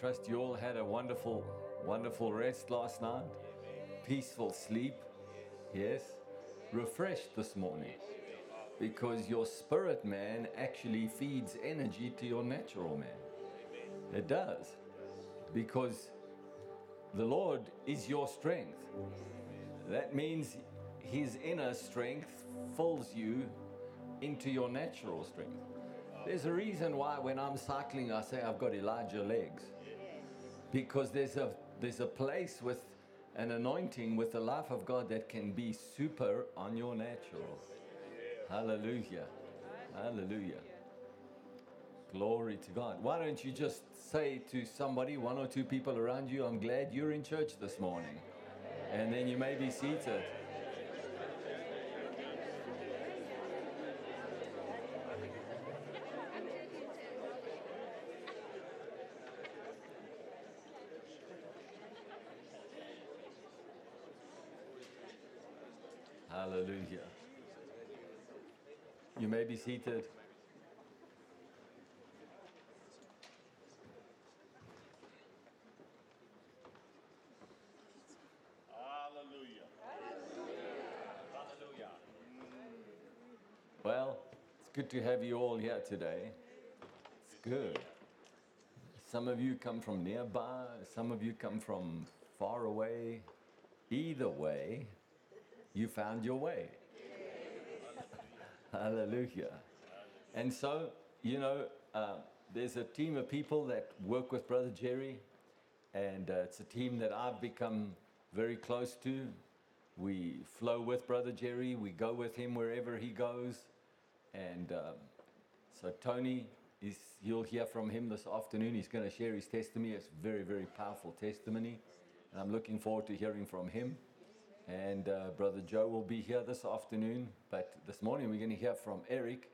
trust you all had a wonderful, wonderful rest last night. Peaceful sleep. Yes. Refreshed this morning. Because your spirit man actually feeds energy to your natural man. It does. Because the Lord is your strength. That means his inner strength fills you into your natural strength. There's a reason why when I'm cycling, I say I've got Elijah legs. Because there's a, there's a place with an anointing with the life of God that can be super on your natural. Hallelujah. Hallelujah. Glory to God. Why don't you just say to somebody, one or two people around you, I'm glad you're in church this morning. And then you may be seated. Hallelujah. You may be seated. Hallelujah. Hallelujah. Well, it's good to have you all here today. It's good. Some of you come from nearby, some of you come from far away. Either way, you found your way. Hallelujah. And so, you know, uh, there's a team of people that work with Brother Jerry, and uh, it's a team that I've become very close to. We flow with Brother Jerry, we go with him wherever he goes. And um, so, Tony, is, you'll hear from him this afternoon. He's going to share his testimony. It's a very, very powerful testimony. And I'm looking forward to hearing from him. And uh, Brother Joe will be here this afternoon. But this morning we're going to hear from Eric.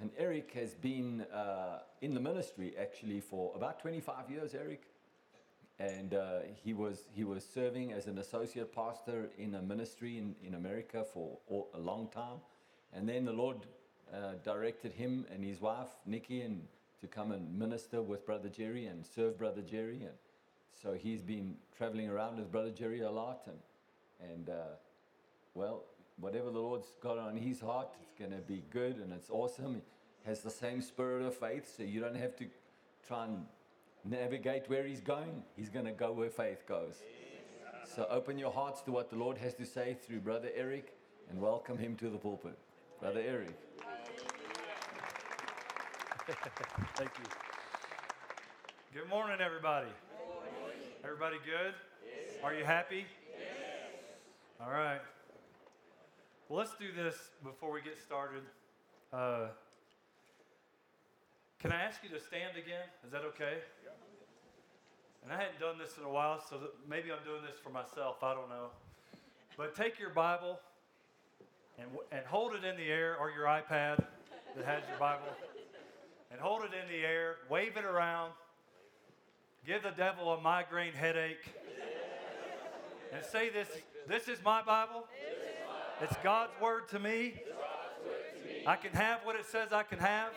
And Eric has been uh, in the ministry actually for about 25 years, Eric. And uh, he, was, he was serving as an associate pastor in a ministry in, in America for a long time. And then the Lord uh, directed him and his wife, Nikki, and to come and minister with Brother Jerry and serve Brother Jerry. And so he's been traveling around with Brother Jerry a lot. And and uh, well, whatever the Lord's got on his heart, it's going to be good and it's awesome. He has the same spirit of faith, so you don't have to try and navigate where he's going. He's going to go where faith goes. So open your hearts to what the Lord has to say through Brother Eric and welcome him to the pulpit. Brother Eric. Thank you. Good morning, everybody. Everybody good? Are you happy? All right. Well, let's do this before we get started. Uh, can I ask you to stand again? Is that okay? And I hadn't done this in a while, so that maybe I'm doing this for myself. I don't know. But take your Bible and, and hold it in the air or your iPad that has your Bible and hold it in the air, wave it around, give the devil a migraine headache, and say this This is my Bible. It's God's word to me. I can have what it says I can have.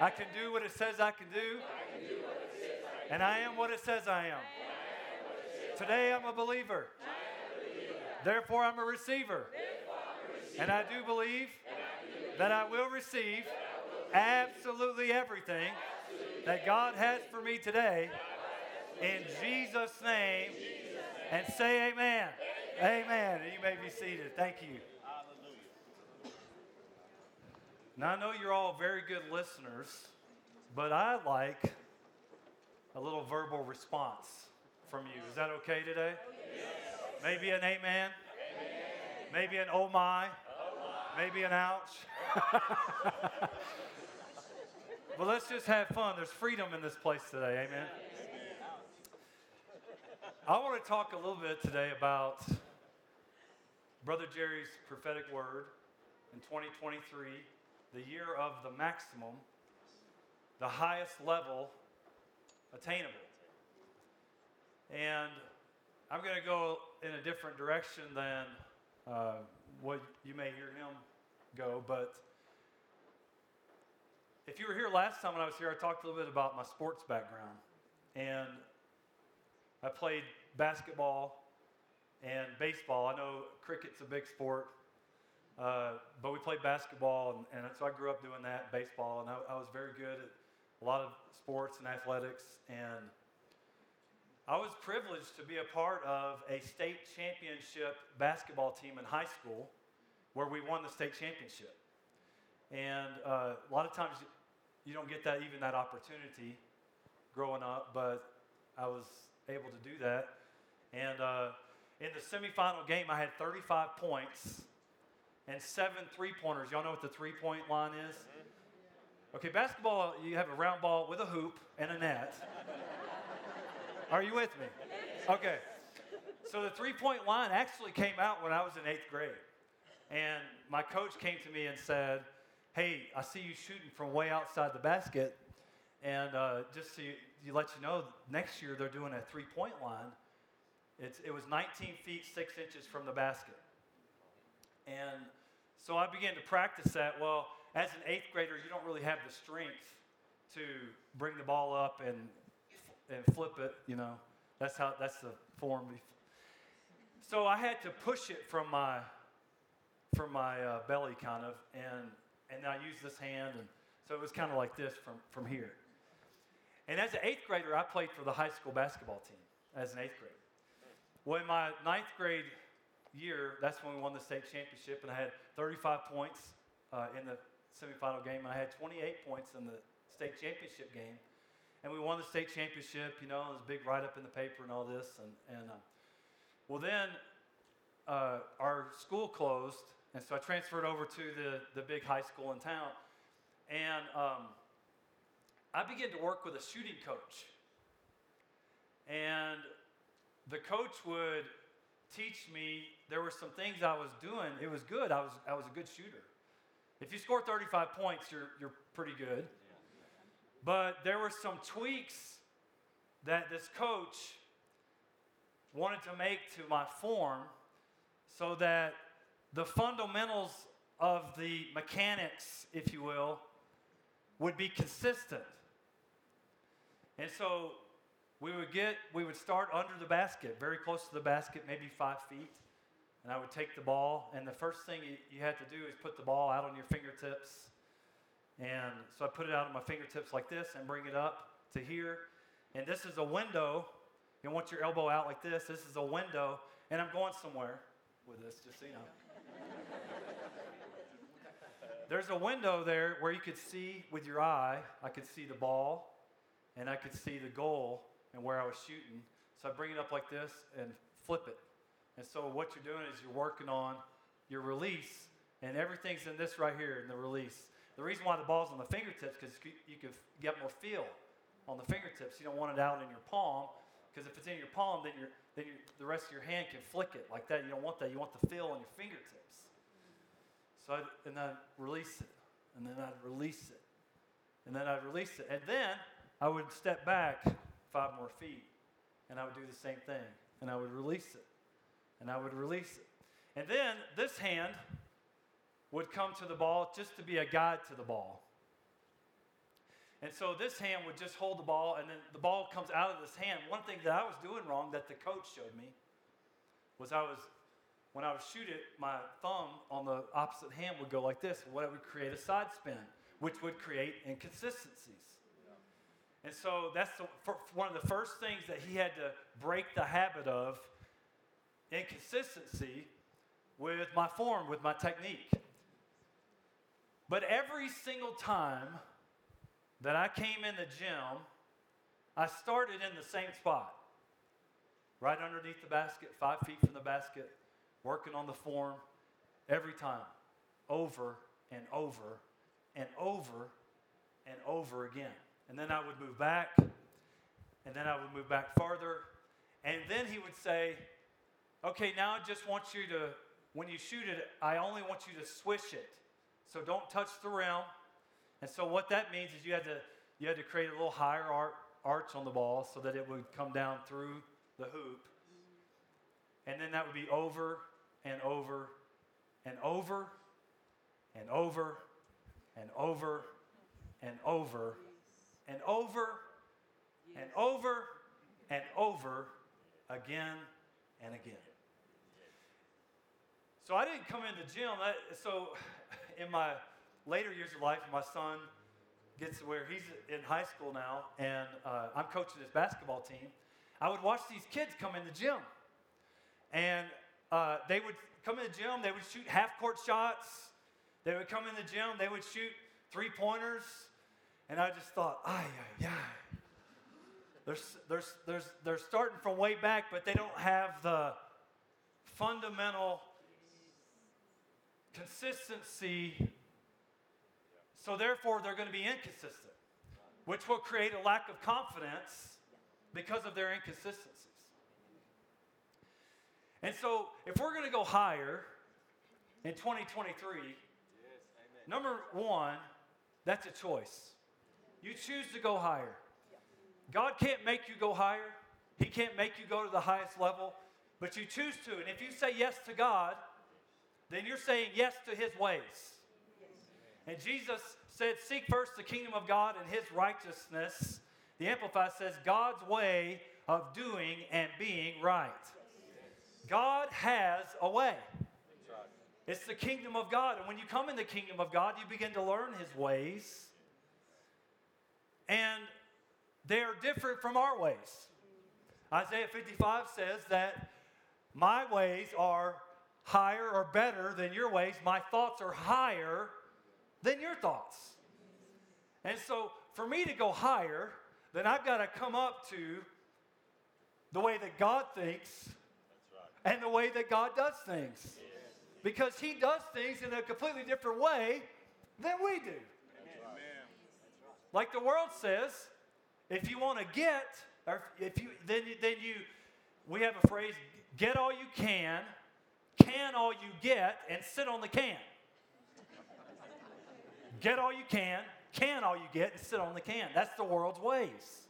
I can do what it says I can do. And I am what it says I am. Today I'm a believer. Therefore I'm a receiver. And I do believe that I will receive absolutely everything that God has for me today. In Jesus' name. And say amen. Amen. And you may be seated. Thank you. Hallelujah. Now, I know you're all very good listeners, but I like a little verbal response from you. Is that okay today? Maybe an amen? Maybe an oh my? Oh Maybe an ouch? well, let's just have fun. There's freedom in this place today. Amen. I want to talk a little bit today about Brother Jerry's prophetic word in 2023, the year of the maximum, the highest level attainable. And I'm going to go in a different direction than uh, what you may hear him go, but if you were here last time when I was here, I talked a little bit about my sports background. and I played basketball and baseball. I know cricket's a big sport, uh, but we played basketball, and, and, so I grew up doing that, baseball, and I, I was very good at a lot of sports and athletics. And I was privileged to be a part of a state championship basketball team in high school where we won the state championship. And uh, a lot of times you don't get that even that opportunity growing up, but I was able to do that. And uh, in the semifinal game, I had 35 points and seven three pointers. Y'all know what the three point line is? Okay, basketball, you have a round ball with a hoop and a net. Are you with me? Okay. So the three point line actually came out when I was in eighth grade. And my coach came to me and said, Hey, I see you shooting from way outside the basket. And uh, just to let you know, next year they're doing a three point line. It's, it was 19 feet, 6 inches from the basket. And so I began to practice that. Well, as an eighth grader, you don't really have the strength to bring the ball up and, and flip it, you know. That's how, that's the form. So I had to push it from my, from my uh, belly kind of, and, and I used this hand, and so it was kind of like this from, from here. And as an eighth grader, I played for the high school basketball team as an eighth grader. Well, in my ninth grade year, that's when we won the state championship, and I had 35 points uh, in the semifinal game, and I had 28 points in the state championship game. And we won the state championship, you know, it was a big write up in the paper and all this. And, and uh, well, then uh, our school closed, and so I transferred over to the, the big high school in town. And um, I began to work with a shooting coach. And the coach would teach me there were some things I was doing. It was good. I was, I was a good shooter. If you score 35 points, you're, you're pretty good. But there were some tweaks that this coach wanted to make to my form so that the fundamentals of the mechanics, if you will, would be consistent. And so we would get, we would start under the basket, very close to the basket, maybe five feet. And I would take the ball, and the first thing you, had to do is put the ball out on your fingertips. And so I put it out on my fingertips like this and bring it up to here. And this is a window. You want your elbow out like this. This is a window, and I'm going somewhere with this, just so you know. There's a window there where you could see with your eye. I could see the ball, and I could see the goal and where I was shooting. So I bring it up like this and flip it. And so what you're doing is you're working on your release, and everything's in this right here in the release. The reason why the ball's on the fingertips because you can get more feel on the fingertips. You don't want it out in your palm because if it's in your palm, then, you then you the rest of your hand can flick it like that. You don't want that. You want the feel on your fingertips. So I'd, and I'd release it, and then I'd release it, and then I'd release it, and then I would step back five more feet. And I would do the same thing. And I would release it. And I would release it. And then this hand would come to the ball just to be a guide to the ball. And so this hand would just hold the ball, and then the ball comes out of this hand. One thing that I was doing wrong that the coach showed me was I was, when I would shoot it, my thumb on the opposite hand would go like this, what it would create a side spin, which would create inconsistencies. And so that's the, one of the first things that he had to break the habit of inconsistency with my form, with my technique. But every single time that I came in the gym, I started in the same spot, right underneath the basket, five feet from the basket, working on the form every time, over and over and over and over again and then I would move back, and then I would move back farther. And then he would say, Okay, now I just want you to, when you shoot it, I only want you to swish it. So don't touch the rim. And so what that means is you had to, you had to create a little higher arch on the ball so that it would come down through the hoop. And then that would be over and over and over and over and over and over and over and over and over again and again. So I didn't come in the gym. That, so in my later years of life, my son gets to where he's in high school now, and uh, I'm coaching his basketball team. I would watch these kids come in the gym, and uh, they would come in the gym. They would shoot half court shots. They would come in the gym. They would shoot three pointers, and I just thought, ay, ay, ay. They're, they're, they're, they're starting from way back, but they don't have the fundamental consistency. So, therefore, they're going to be inconsistent, which will create a lack of confidence because of their inconsistencies. And so, if we're going to go higher in 2023, number one, that's a choice. You choose to go higher. God can't make you go higher, He can't make you go to the highest level, but you choose to. And if you say yes to God, then you're saying yes to His ways. And Jesus said, Seek first the kingdom of God and His righteousness. The Amplified says, God's way of doing and being right. God has a way. It's the kingdom of God. And when you come in the kingdom of God, you begin to learn His ways. And they are different from our ways. Isaiah 55 says that my ways are higher or better than your ways. My thoughts are higher than your thoughts. And so, for me to go higher, then I've got to come up to the way that God thinks and the way that God does things. Because He does things in a completely different way than we do. Like the world says, if you want to get, or if you then you, then you, we have a phrase: get all you can, can all you get, and sit on the can. get all you can, can all you get, and sit on the can. That's the world's ways.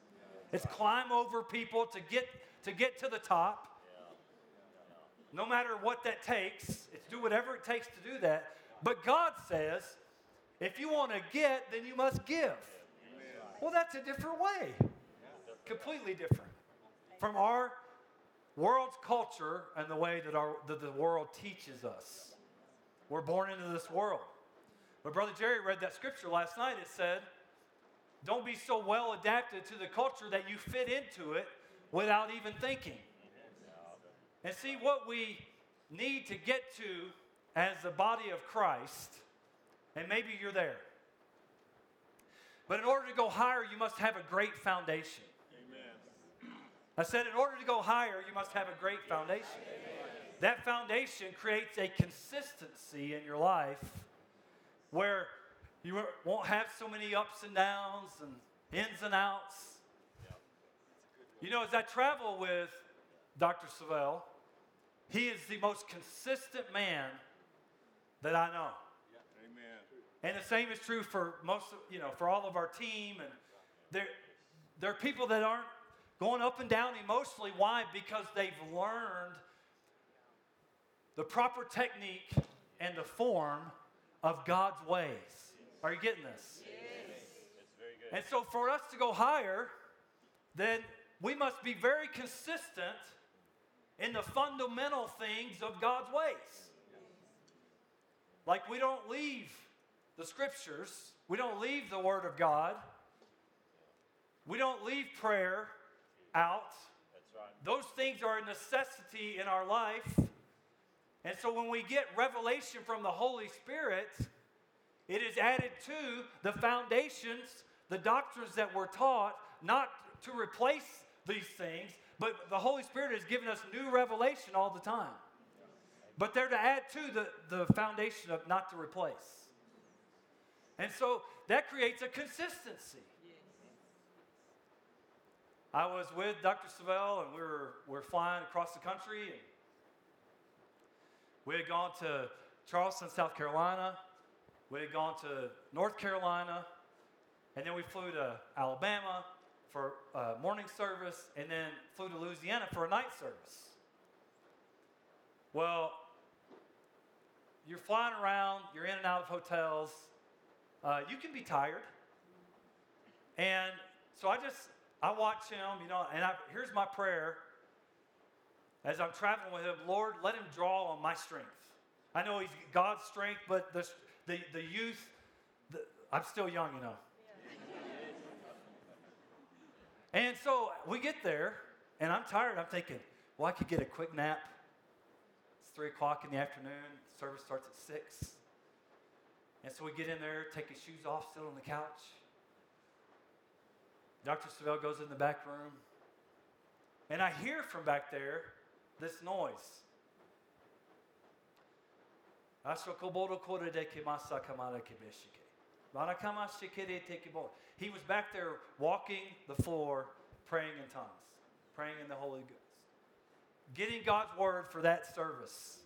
It's climb over people to get to get to the top. No matter what that takes, it's do whatever it takes to do that. But God says, if you want to get, then you must give. Well, that's a different way. Completely different from our world's culture and the way that, our, that the world teaches us. We're born into this world. But Brother Jerry read that scripture last night. It said, Don't be so well adapted to the culture that you fit into it without even thinking. And see, what we need to get to as the body of Christ, and maybe you're there. But in order to go higher, you must have a great foundation. Amen. I said, in order to go higher, you must have a great foundation. Amen. That foundation creates a consistency in your life where you won't have so many ups and downs and ins and outs. You know, as I travel with Dr. Savelle, he is the most consistent man that I know. And the same is true for most, of you know, for all of our team. And there, there are people that aren't going up and down emotionally. Why? Because they've learned the proper technique and the form of God's ways. Are you getting this? Yes. And so for us to go higher, then we must be very consistent in the fundamental things of God's ways. Like we don't leave the scriptures, we don't leave the Word of God, we don't leave prayer out. Right. Those things are a necessity in our life. And so when we get revelation from the Holy Spirit, it is added to the foundations, the doctrines that were taught, not to replace these things, but the Holy Spirit has given us new revelation all the time. But they're to add to the, the foundation of not to replace. And so that creates a consistency. I was with Dr. Savelle and we were, we were flying across the country and we had gone to Charleston, South Carolina. We had gone to North Carolina. And then we flew to Alabama for a morning service and then flew to Louisiana for a night service. Well, you're flying around, you're in and out of hotels, uh, you can be tired. And so I just I watch him, you know, and I, here's my prayer as I'm traveling with him Lord, let him draw on my strength. I know he's God's strength, but the, the, the youth, the, I'm still young, you know. and so we get there, and I'm tired. I'm thinking, well, I could get a quick nap. It's 3 o'clock in the afternoon, service starts at 6. And so we get in there, take his shoes off, sit on the couch. Dr. Savelle goes in the back room. And I hear from back there this noise. He was back there walking the floor, praying in tongues, praying in the Holy Ghost, getting God's word for that service.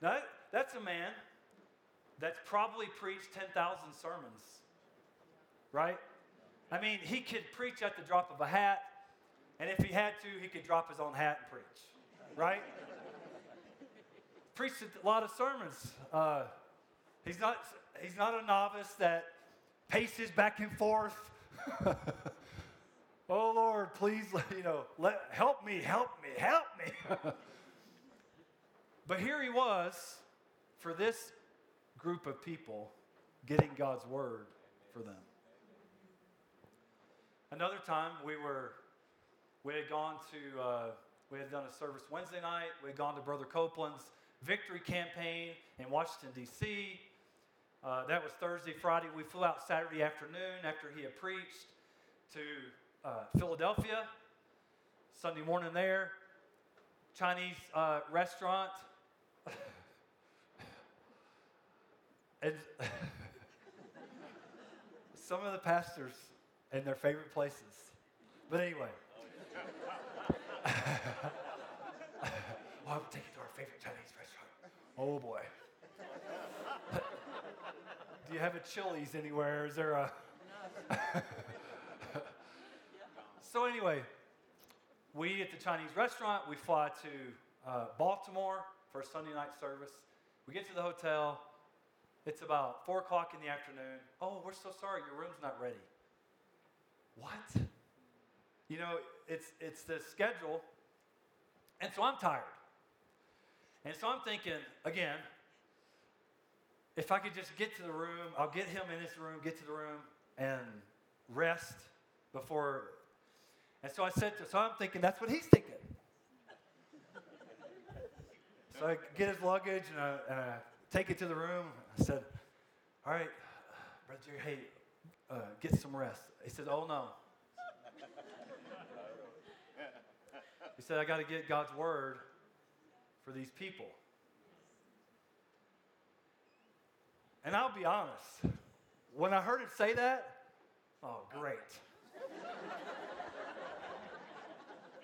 Now, that's a man that's probably preached 10,000 sermons, right? I mean, he could preach at the drop of a hat, and if he had to, he could drop his own hat and preach, right? Preached a lot of sermons. Uh, he's not he's not a novice that paces back and forth. oh Lord, please, you know, let, help me, help me, help me. but here he was for this group of people getting God's word for them. Another time we were, we had gone to, uh, we had done a service Wednesday night. We had gone to Brother Copeland's victory campaign in Washington, D.C. Uh, that was Thursday, Friday. We flew out Saturday afternoon after he had preached to uh, Philadelphia. Sunday morning there, Chinese uh, restaurant. and some of the pastors and their favorite places. But anyway. well, take you to our favorite Chinese restaurant. Oh boy. Do you have a Chili's anywhere? Is there a. so, anyway, we eat at the Chinese restaurant. We fly to uh, Baltimore for a Sunday night service. We get to the hotel. It's about 4 o'clock in the afternoon. Oh, we're so sorry, your room's not ready. What? You know, it's, it's the schedule. And so I'm tired. And so I'm thinking, again, if I could just get to the room, I'll get him in his room, get to the room, and rest before. And so I said to, so I'm thinking that's what he's thinking. so I get his luggage and I, and I take it to the room. I said, All right, Brother Jerry, hey, uh, get some rest. He said, Oh no. he said, I got to get God's word for these people. And I'll be honest, when I heard him say that, oh, great.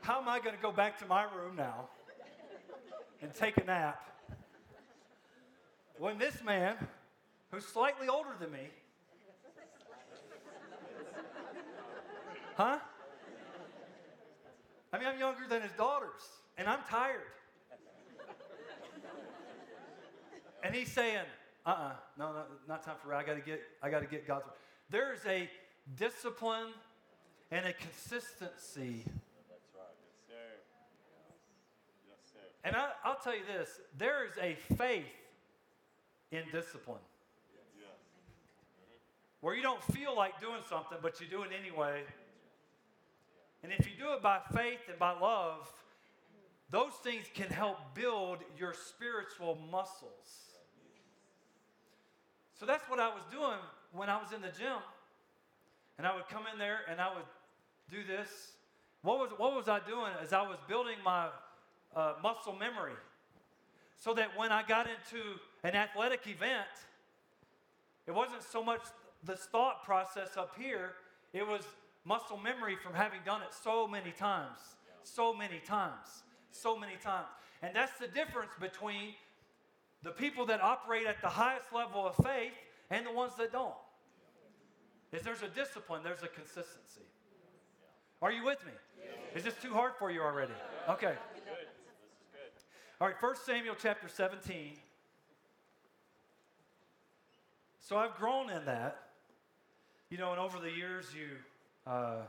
How am I going to go back to my room now and take a nap when this man, who's slightly older than me, huh? I mean, I'm younger than his daughters, and I'm tired. And he's saying, uh uh no, no, not time for I gotta get, I gotta get God's word. There's a discipline and a consistency. That's right. Yes, sir. Yes, sir. And I, I'll tell you this there is a faith in discipline Yes. where you don't feel like doing something, but you do it anyway. And if you do it by faith and by love, those things can help build your spiritual muscles. So that's what I was doing when I was in the gym. And I would come in there and I would do this. What was, what was I doing? As I was building my uh, muscle memory. So that when I got into an athletic event, it wasn't so much the thought process up here, it was muscle memory from having done it so many times, so many times, so many times. And that's the difference between the people that operate at the highest level of faith and the ones that don't. Is there's a discipline, there's a consistency. Are you with me? Is this too hard for you already? Okay. All right, 1 Samuel chapter 17. So I've grown in that. You know, and over the years, you, uh,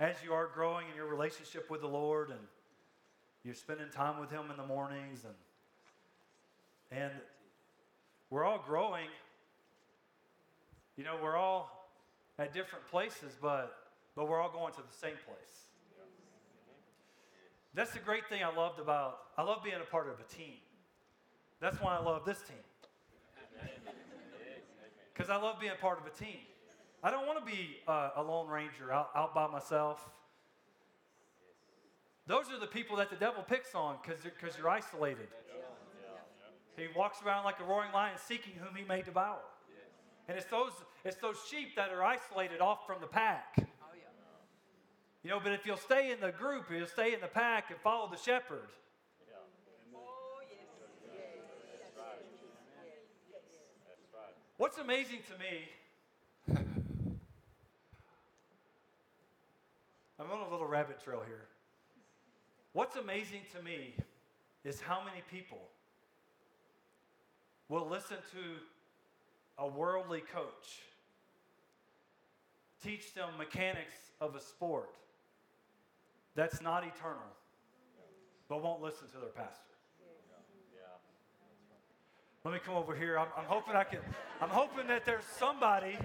as you are growing in your relationship with the Lord and you're spending time with Him in the mornings and and we're all growing. You know, we're all at different places, but but we're all going to the same place. That's the great thing I loved about I love being a part of a team. That's why I love this team. Because I love being part of a team. I don't want to be uh, a lone ranger out, out by myself. Those are the people that the devil picks on because you're, isolated. He walks around like a roaring lion seeking whom he may devour. And it's those, it's those sheep that are isolated off from the pack. You know, but if you'll stay in the group, you'll stay in the pack and follow the shepherd. What's amazing to me I'm on a little rabbit trail here. What's amazing to me is how many people will listen to a worldly coach teach them mechanics of a sport that's not eternal, but won't listen to their pastor. Let me come over here. I'm, I'm hoping I can. I'm hoping that there's somebody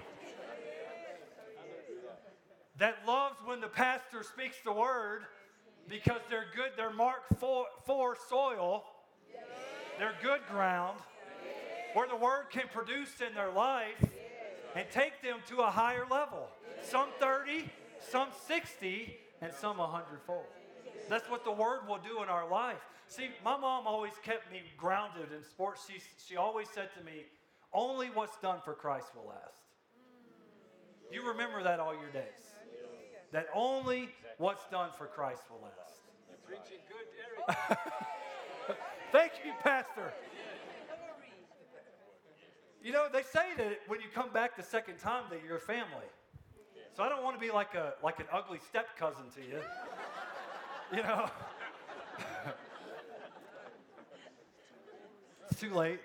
that loves when the pastor speaks the word because they're good, they're marked for, for soil, they're good ground where the word can produce in their life and take them to a higher level. Some 30, some 60, and some a hundredfold. That's what the word will do in our life. See, my mom always kept me grounded in sports. She, she always said to me, only what's done for Christ will last. You remember that all your days that only what's done for Christ will last. Preaching good. Thank you, Pastor. You know, they say that when you come back the second time that you're a family. So I don't want to be like a like an ugly step cousin to you. You know. it's too late.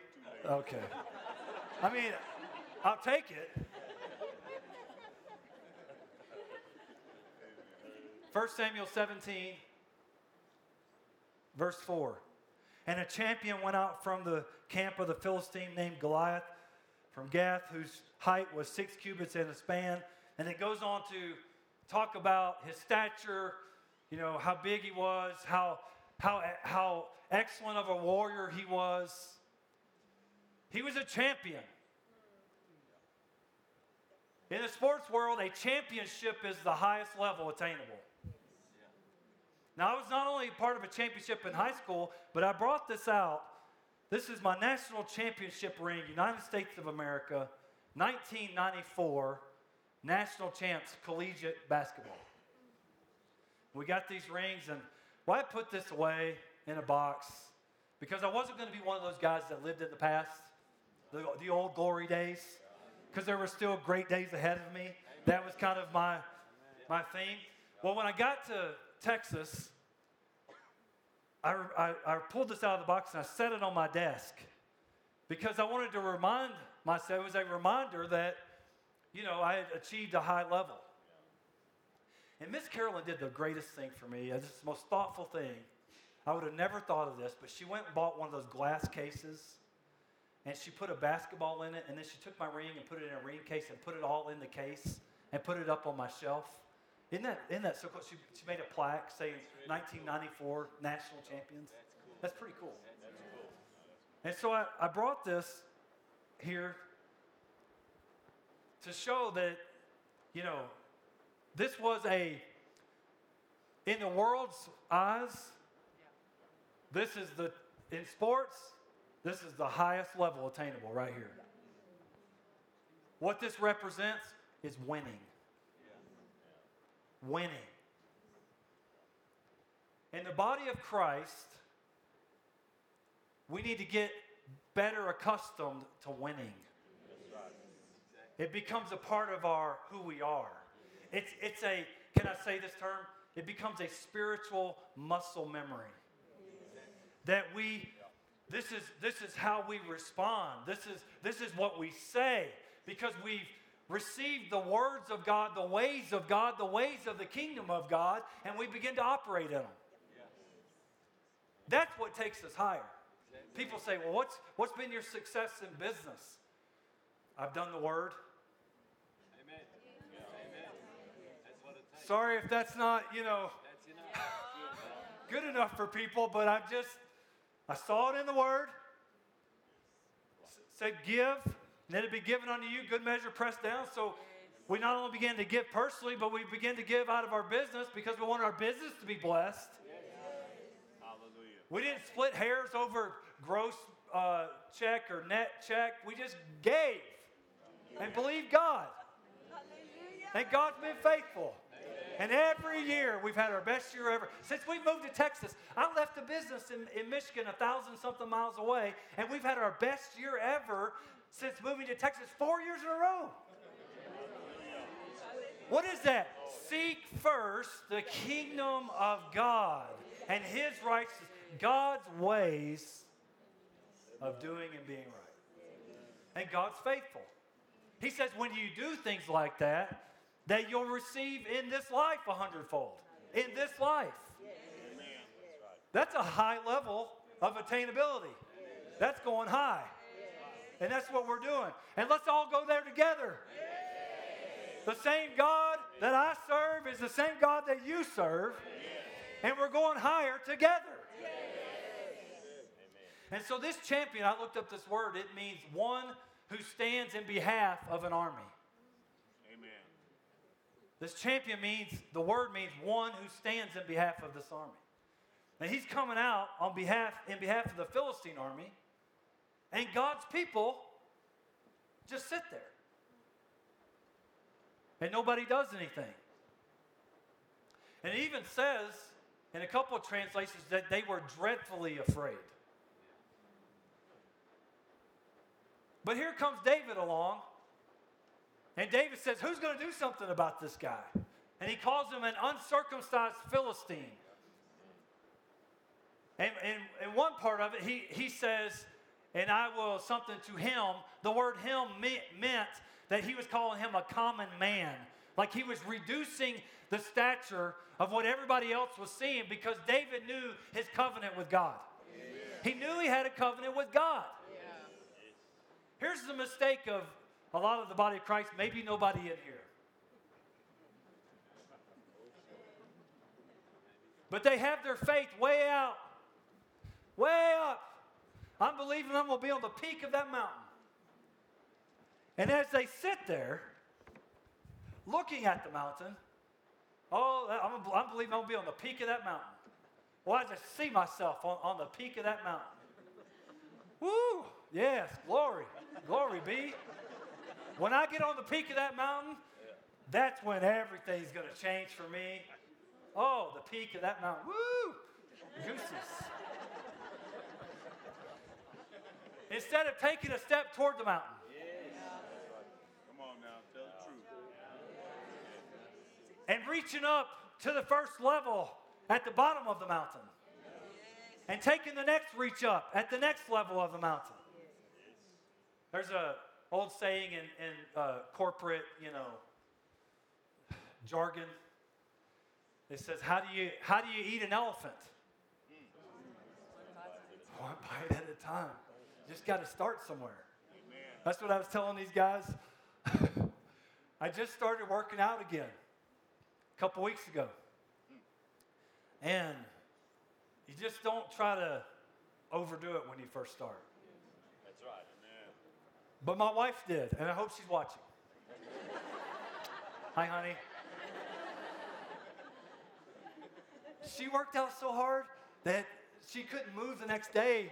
Okay. I mean, I'll take it. 1 Samuel 17, verse 4. And a champion went out from the camp of the Philistine named Goliath from Gath, whose height was six cubits and a span. And it goes on to talk about his stature, you know, how big he was, how, how, how excellent of a warrior he was. He was a champion. In the sports world, a championship is the highest level attainable. Now, I was not only part of a championship in high school, but I brought this out. This is my national championship ring, United States of America, 1994, national champs, collegiate basketball. We got these rings, and why I put this away in a box? Because I wasn't going to be one of those guys that lived in the past, the, the old glory days, because there were still great days ahead of me. That was kind of my, my theme. Well, when I got to Texas, I, I, I, pulled this out of the box and I set it on my desk because I wanted to remind myself, it was a reminder that, you know, I had achieved a high level. And Miss Carolyn did the greatest thing for me. It's the most thoughtful thing. I would have never thought of this, but she went and bought one of those glass cases and she put a basketball in it and then she took my ring and put it in a ring case and put it all in the case and put it up on my shelf. Isn't that, isn't that so cool? She, she made a plaque saying 1994 national champions. That's pretty cool. And so I, I brought this here to show that, you know, this was a, in the world's eyes, this is the, in sports, this is the highest level attainable right here. What this represents is winning winning. In the body of Christ, we need to get better accustomed to winning. It becomes a part of our who we are. It's, it's a, can I say this term? It becomes a spiritual muscle memory. That we, this is, this is how we respond. This is, this is what we say because we've, received the words of God, the ways of God, the ways of the kingdom of God, and we begin to operate in them. That's what takes us higher. People say, well, what's, what's been your success in business? I've done the word. Amen. Amen. That's what it takes. Sorry if that's not, you know, enough. good enough for people, but I've just, I saw it in the word. S- said, give, and then it be given unto you, good measure pressed down. So we not only began to give personally, but we begin to give out of our business because we want our business to be blessed. Hallelujah. We didn't split hairs over gross uh, check or net check. We just gave and believed God. And God's been faithful. And every year we've had our best year ever. Since we moved to Texas, I left a business in, in Michigan a thousand something miles away, and we've had our best year ever since moving to Texas four years in a row. What is that? Seek first the kingdom of God and his righteousness, God's ways of doing and being right. And God's faithful. He says when you do things like that, that you'll receive in this life a hundredfold. In this life. That's a high level of attainability. That's going high. And that's what we're doing. And let's all go there together. The same God that I serve is the same God that you serve. And we're going higher together. And so, this champion, I looked up this word, it means one who stands in behalf of an army. This champion means, the word means one who stands in behalf of this army. And he's coming out on behalf, in behalf of the Philistine army, and God's people just sit there. And nobody does anything. And it even says in a couple of translations that they were dreadfully afraid. But here comes David along, and David says, Who's going to do something about this guy? And he calls him an uncircumcised Philistine. And in one part of it, he, he says, and I will something to him. The word him me- meant that he was calling him a common man. Like he was reducing the stature of what everybody else was seeing because David knew his covenant with God. He knew he had a covenant with God. Here's the mistake of a lot of the body of Christ, maybe nobody in here. But they have their faith way out, way up. I'm believing I'm going to be on the peak of that mountain. And as they sit there, looking at the mountain, oh, I'm, I'm believing I'm going to be on the peak of that mountain. Well, I just see myself on, on the peak of that mountain. Woo! Yes, glory. Glory be. When I get on the peak of that mountain, that's when everything's going to change for me. Oh, the peak of that mountain. Woo! Gooses. Instead of taking a step toward the mountain, Come on now, tell the truth. and reaching up to the first level at the bottom of the mountain and taking the next reach up at the next level of the mountain there's a old saying in, in uh, corporate you know jargon. It says how do you how do you eat an elephant? One bite at a time. You just got to start somewhere. That's what i was telling these guys. I just started working out again a couple weeks ago. And you just don't try to overdo it when you first start. But my wife did, and I hope she's watching. Hi, honey. She worked out so hard that she couldn't move the next day.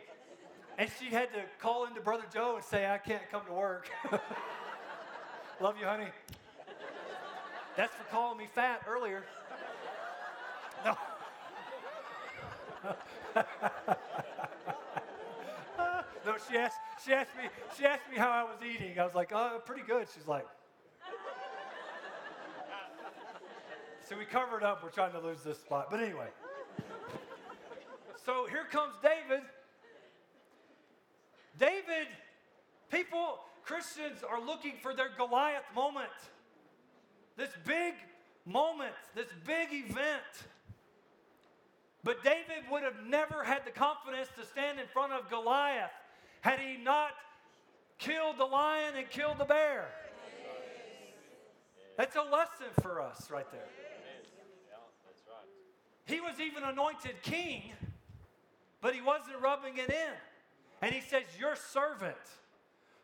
And she had to call into Brother Joe and say, I can't come to work. Love you, honey. That's for calling me fat earlier. No. no, she asked, she asked me, she asked me how I was eating. I was like, oh, pretty good. She's like, so we covered up. We're trying to lose this spot. But anyway. So here comes David. David, people, Christians are looking for their Goliath moment. This big moment, this big event. But David would have never had the confidence to stand in front of Goliath had he not killed the lion and killed the bear. That's a lesson for us right there. Yeah, that's right. He was even anointed king, but he wasn't rubbing it in. And he says, Your servant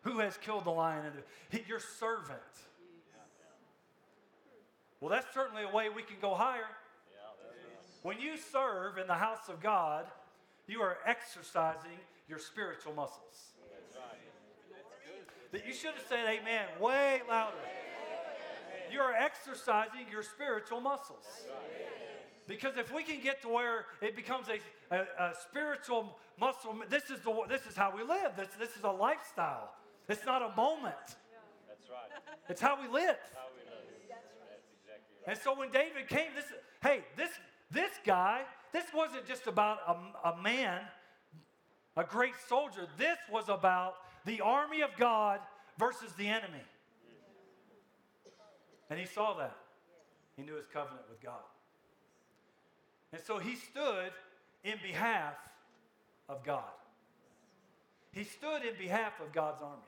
who has killed the lion and the, he- your servant. Well, that's certainly a way we can go higher. Yeah, that's right. When you serve in the house of God, you are exercising your spiritual muscles. That's right. That you should have said amen way louder. You are exercising your spiritual muscles. Because if we can get to where it becomes a, a, a spiritual muscle, this is, the, this is how we live. This, this is a lifestyle. It's not a moment, That's right. it's how we live. How we live. That's exactly right. And so when David came, this hey, this this guy, this wasn't just about a, a man, a great soldier. This was about the army of God versus the enemy. And he saw that. He knew his covenant with God. And so he stood in behalf of God. He stood in behalf of God's army.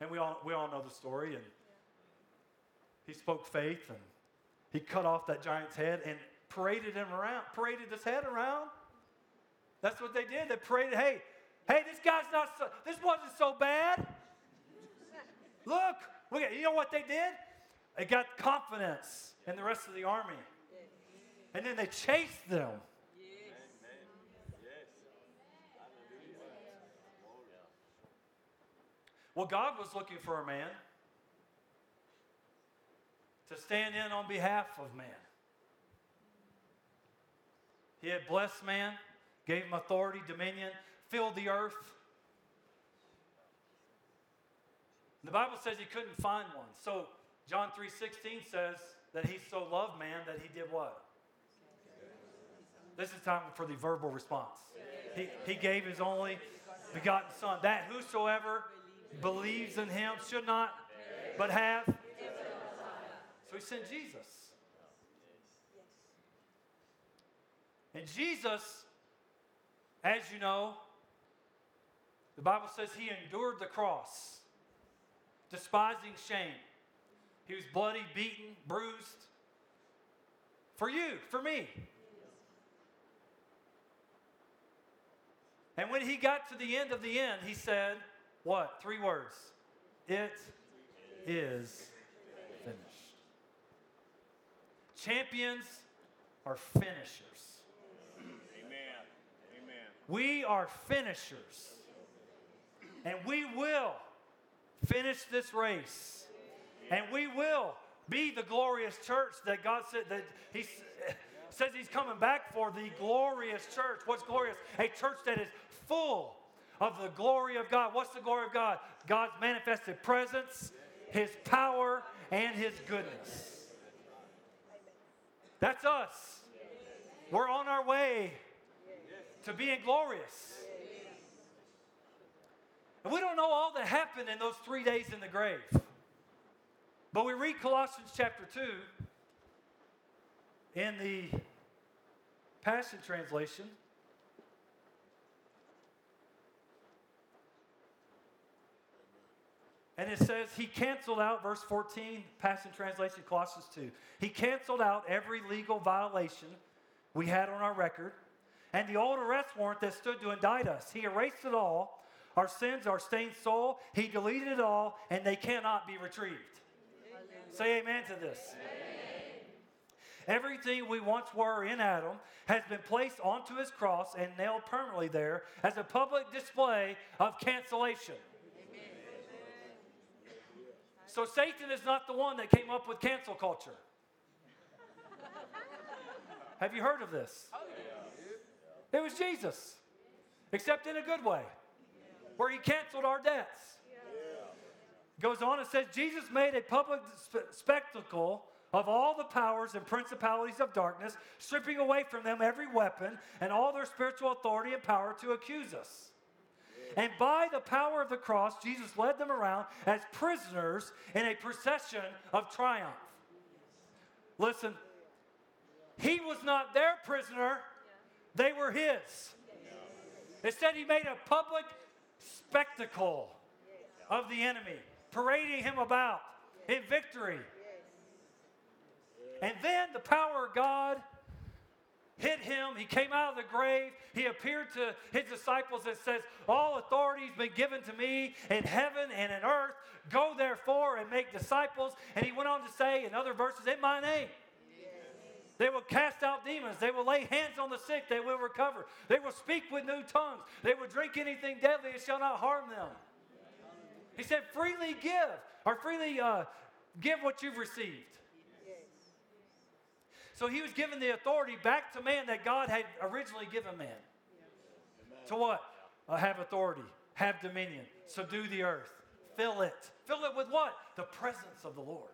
And we all, we all know the story. And he spoke faith and he cut off that giant's head and paraded him around, paraded his head around. That's what they did. They prayed, hey, hey, this guy's not so, this wasn't so bad. Look, look at, you know what they did? They got confidence in the rest of the army. And then they chased them. Well, God was looking for a man to stand in on behalf of man. He had blessed man, gave him authority, dominion, filled the earth. The Bible says he couldn't find one. So John 3:16 says that he so loved man that he did what? This is time for the verbal response. He, he gave his only begotten son, that whosoever believes in him should not, but have. So he sent Jesus. And Jesus, as you know, the Bible says he endured the cross, despising shame. He was bloody, beaten, bruised for you, for me. And when he got to the end of the end, he said, What? Three words. It is finished. Champions are finishers. We are finishers. And we will finish this race. And we will be the glorious church that God said that He says He's coming back for the glorious church. What's glorious? A church that is full of the glory of God. What's the glory of God? God's manifested presence, His power, and His goodness. That's us. We're on our way to being glorious. And we don't know all that happened in those three days in the grave. But we read Colossians chapter 2 in the Passion Translation. And it says, He canceled out, verse 14, Passion Translation, Colossians 2. He canceled out every legal violation we had on our record and the old arrest warrant that stood to indict us. He erased it all. Our sins, our stained soul, He deleted it all, and they cannot be retrieved. Say amen to this. Everything we once were in Adam has been placed onto his cross and nailed permanently there as a public display of cancellation. So Satan is not the one that came up with cancel culture. Have you heard of this? It was Jesus, except in a good way, where he canceled our debts. Goes on and says, Jesus made a public spe- spectacle of all the powers and principalities of darkness, stripping away from them every weapon and all their spiritual authority and power to accuse us. And by the power of the cross, Jesus led them around as prisoners in a procession of triumph. Listen, he was not their prisoner, they were his. Instead, he made a public spectacle of the enemy, parading him about in victory. And then the power of God hit him. He came out of the grave. He appeared to his disciples and says, All authority has been given to me in heaven and in earth. Go therefore and make disciples. And he went on to say in other verses, In my name. They will cast out demons. They will lay hands on the sick. They will recover. They will speak with new tongues. They will drink anything deadly. It shall not harm them. He said, freely give, or freely uh, give what you've received. So he was given the authority back to man that God had originally given man. To what? Uh, have authority, have dominion, subdue the earth, fill it. Fill it with what? The presence of the Lord.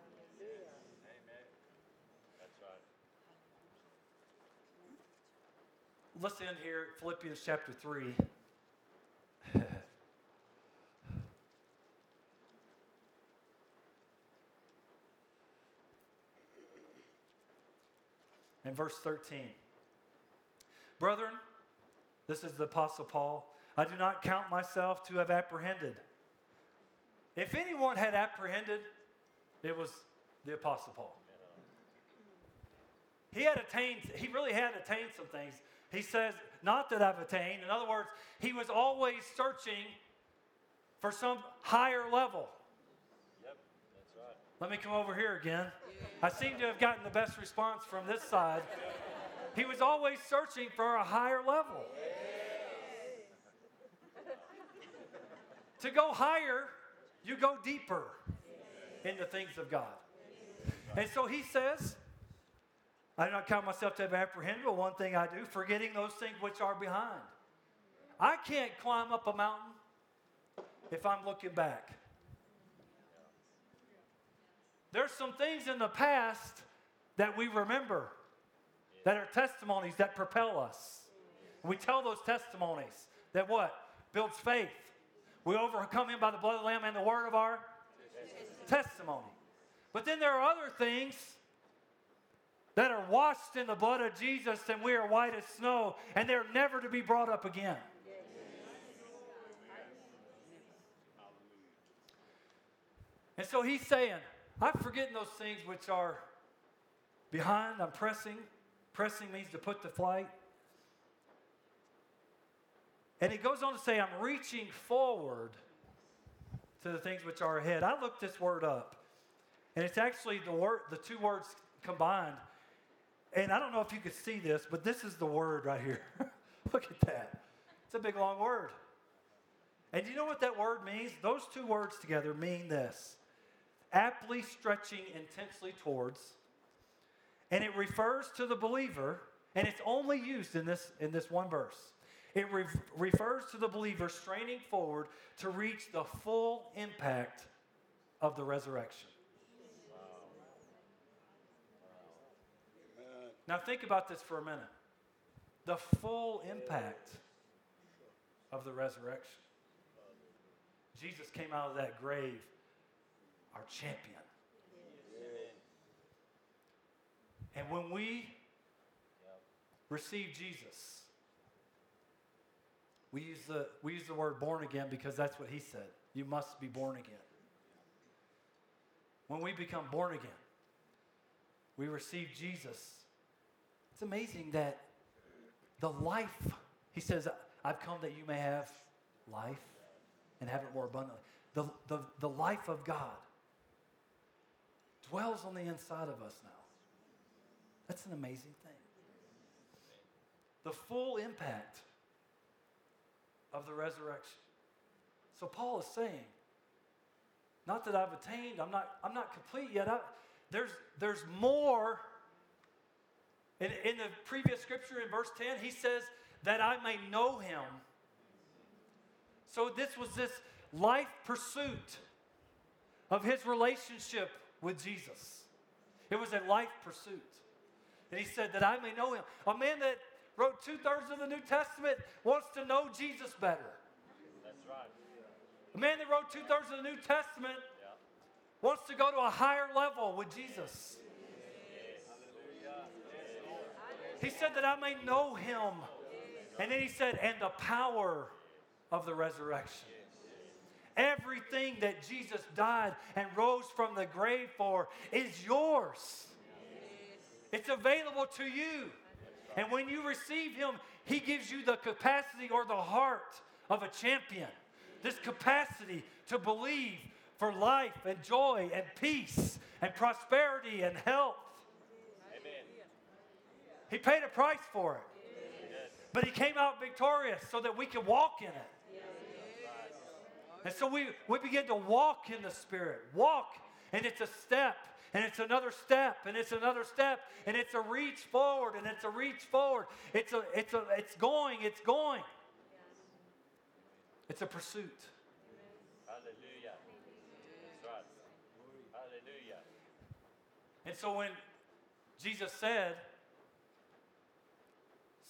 That's right. Let's end here Philippians chapter 3. and verse 13. Brethren, this is the Apostle Paul. I do not count myself to have apprehended. If anyone had apprehended, it was the Apostle Paul. He had attained, he really had attained some things. He says, Not that I've attained. In other words, he was always searching for some higher level. Yep, that's right. Let me come over here again. I seem to have gotten the best response from this side. He was always searching for a higher level. To go higher, you go deeper in the things of God. And so he says, I do not count myself to have apprehended, but one thing I do, forgetting those things which are behind. I can't climb up a mountain if I'm looking back. There's some things in the past that we remember that are testimonies that propel us. We tell those testimonies that what? Builds faith. We overcome him by the blood of the Lamb and the word of our testimony. But then there are other things that are washed in the blood of Jesus and we are white as snow and they're never to be brought up again. And so he's saying, I'm forgetting those things which are behind. I'm pressing. Pressing means to put to flight. And he goes on to say, I'm reaching forward to the things which are ahead. I looked this word up, and it's actually the word, the two words combined. And I don't know if you could see this, but this is the word right here. Look at that. It's a big long word. And do you know what that word means? Those two words together mean this aptly stretching intensely towards. And it refers to the believer, and it's only used in this, in this one verse. It re- refers to the believer straining forward to reach the full impact of the resurrection. Now, think about this for a minute. The full impact of the resurrection. Jesus came out of that grave, our champion. And when we receive Jesus, we use, the, we use the word born again because that's what he said. You must be born again. When we become born again, we receive Jesus. It's amazing that the life, he says, I've come that you may have life and have it more abundantly. The, the, the life of God dwells on the inside of us now. That's an amazing thing. The full impact of the resurrection. So Paul is saying, not that I've attained, I'm not, I'm not complete yet. I, there's, there's more. In, in the previous scripture in verse 10, he says, that I may know him. So this was this life pursuit of his relationship with Jesus. It was a life pursuit. And he said, that I may know him. A man that wrote two thirds of the New Testament wants to know Jesus better. That's right. A man that wrote two thirds of the New Testament wants to go to a higher level with Jesus. He said that I may know him. And then he said, and the power of the resurrection. Everything that Jesus died and rose from the grave for is yours. It's available to you. And when you receive him, he gives you the capacity or the heart of a champion. This capacity to believe for life and joy and peace and prosperity and health. He paid a price for it. But he came out victorious so that we can walk in it. And so we, we begin to walk in the Spirit. Walk, and it's a step, and it's another step, and it's another step, and it's a reach forward, and it's a reach forward. It's a it's a it's going, it's going. It's a pursuit. Hallelujah. That's right. Hallelujah. And so when Jesus said,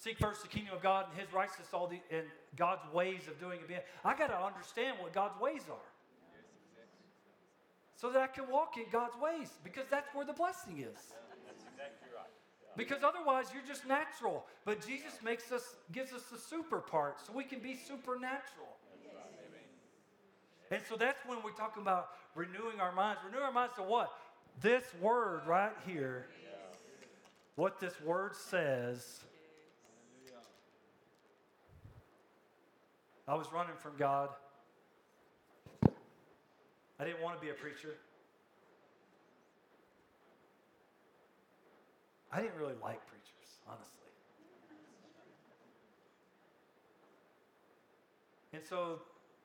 Seek first the kingdom of God and his righteousness, all the and God's ways of doing it. I got to understand what God's ways are. So that I can walk in God's ways, because that's where the blessing is. Because otherwise you're just natural. But Jesus makes us gives us the super part so we can be supernatural. And so that's when we're talking about renewing our minds. Renew our minds to what? This word right here. What this word says. I was running from God. I didn't want to be a preacher. I didn't really like preachers, honestly. And so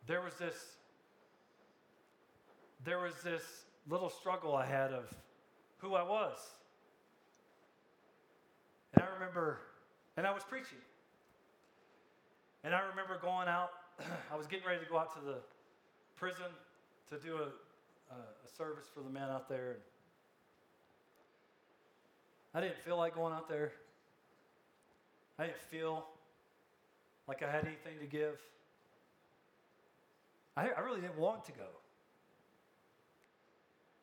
there was this there was this little struggle I had of who I was. And I remember and I was preaching. And I remember going out, I was getting ready to go out to the prison to do a, a, a service for the men out there. And I didn't feel like going out there. I didn't feel like I had anything to give. I, I really didn't want to go.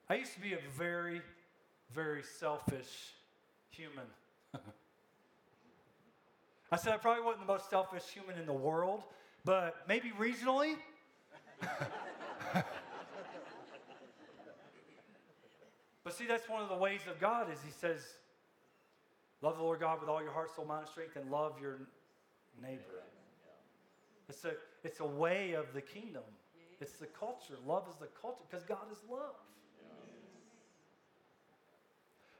I used to be a very, very selfish human. I said I probably wasn't the most selfish human in the world, but maybe regionally. but see, that's one of the ways of God is He says, love the Lord God with all your heart, soul, mind, and strength, and love your neighbor. It's a, it's a way of the kingdom. It's the culture. Love is the culture because God is love.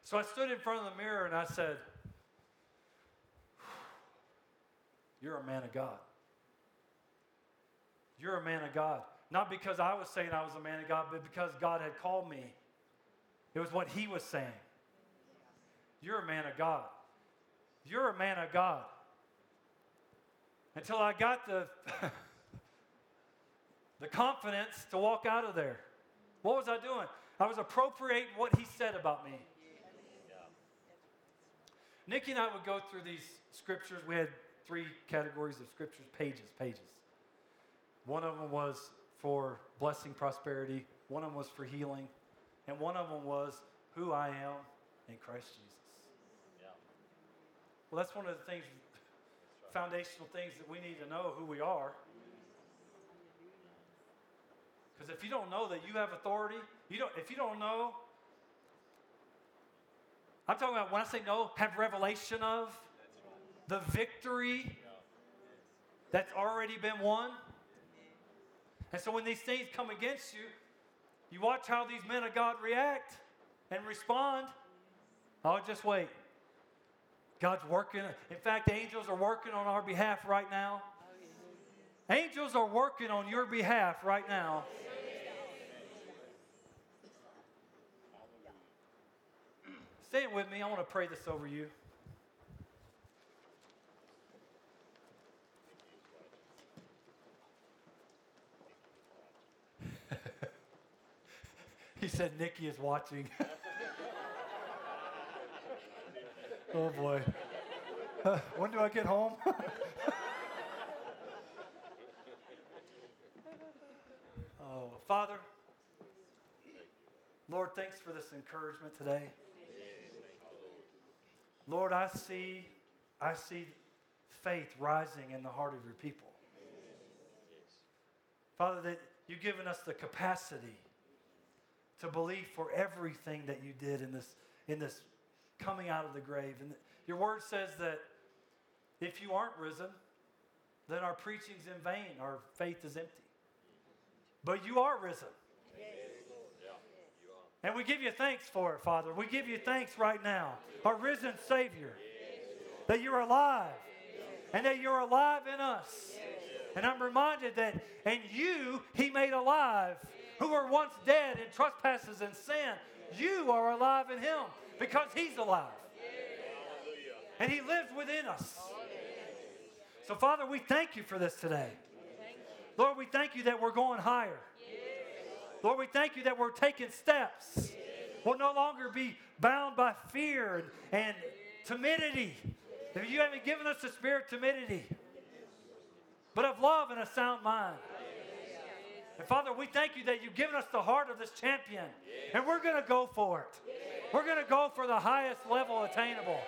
So I stood in front of the mirror and I said, You're a man of God. You're a man of God. Not because I was saying I was a man of God, but because God had called me. It was what He was saying. You're a man of God. You're a man of God. Until I got the, the confidence to walk out of there. What was I doing? I was appropriating what He said about me. Nikki and I would go through these scriptures. We had three categories of scriptures pages, pages. One of them was for blessing, prosperity, one of them was for healing, and one of them was who I am in Christ Jesus. Yeah. Well, that's one of the things, foundational things that we need to know who we are. Because if you don't know that you have authority, you don't, if you don't know, I'm talking about when I say know, have revelation of the victory that's already been won. And so when these things come against you, you watch how these men of God react and respond. I'll just wait. God's working. In fact, angels are working on our behalf right now. Angels are working on your behalf right now. Stand with me. I want to pray this over you. He said, Nikki is watching. oh boy. When do I get home? oh, Father, Lord, thanks for this encouragement today. Lord, I see, I see faith rising in the heart of your people. Father, that you've given us the capacity to believe for everything that you did in this, in this coming out of the grave. And your word says that if you aren't risen, then our preaching's in vain, our faith is empty. But you are risen. And we give you thanks for it, Father. We give you thanks right now, our risen Savior, that you're alive and that you're alive in us. And I'm reminded that, and you, He made alive, who were once dead in trespasses and sin. You are alive in Him because He's alive. And He lives within us. So, Father, we thank you for this today. Lord, we thank you that we're going higher. Lord, we thank you that we're taking steps. We'll no longer be bound by fear and, timidity. You haven't given us the spirit of timidity, but of love and a sound mind. And Father, we thank you that you've given us the heart of this champion, and we're going to go for it. We're going to go for the highest level attainable.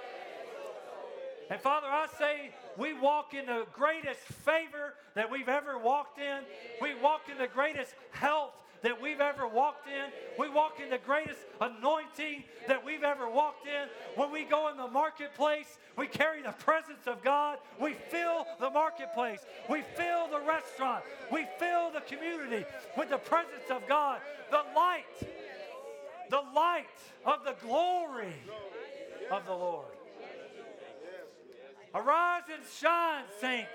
And Father, I say we walk in the greatest favor that we've ever walked in. We walk in the greatest health that we've ever walked in. We walk in the greatest anointing that we've ever walked in. When we go in the marketplace, we carry the presence of God. We fill the marketplace. We fill the restaurant. We fill the community with the presence of God. The light, the light of the glory of the Lord. Arise and shine, saints,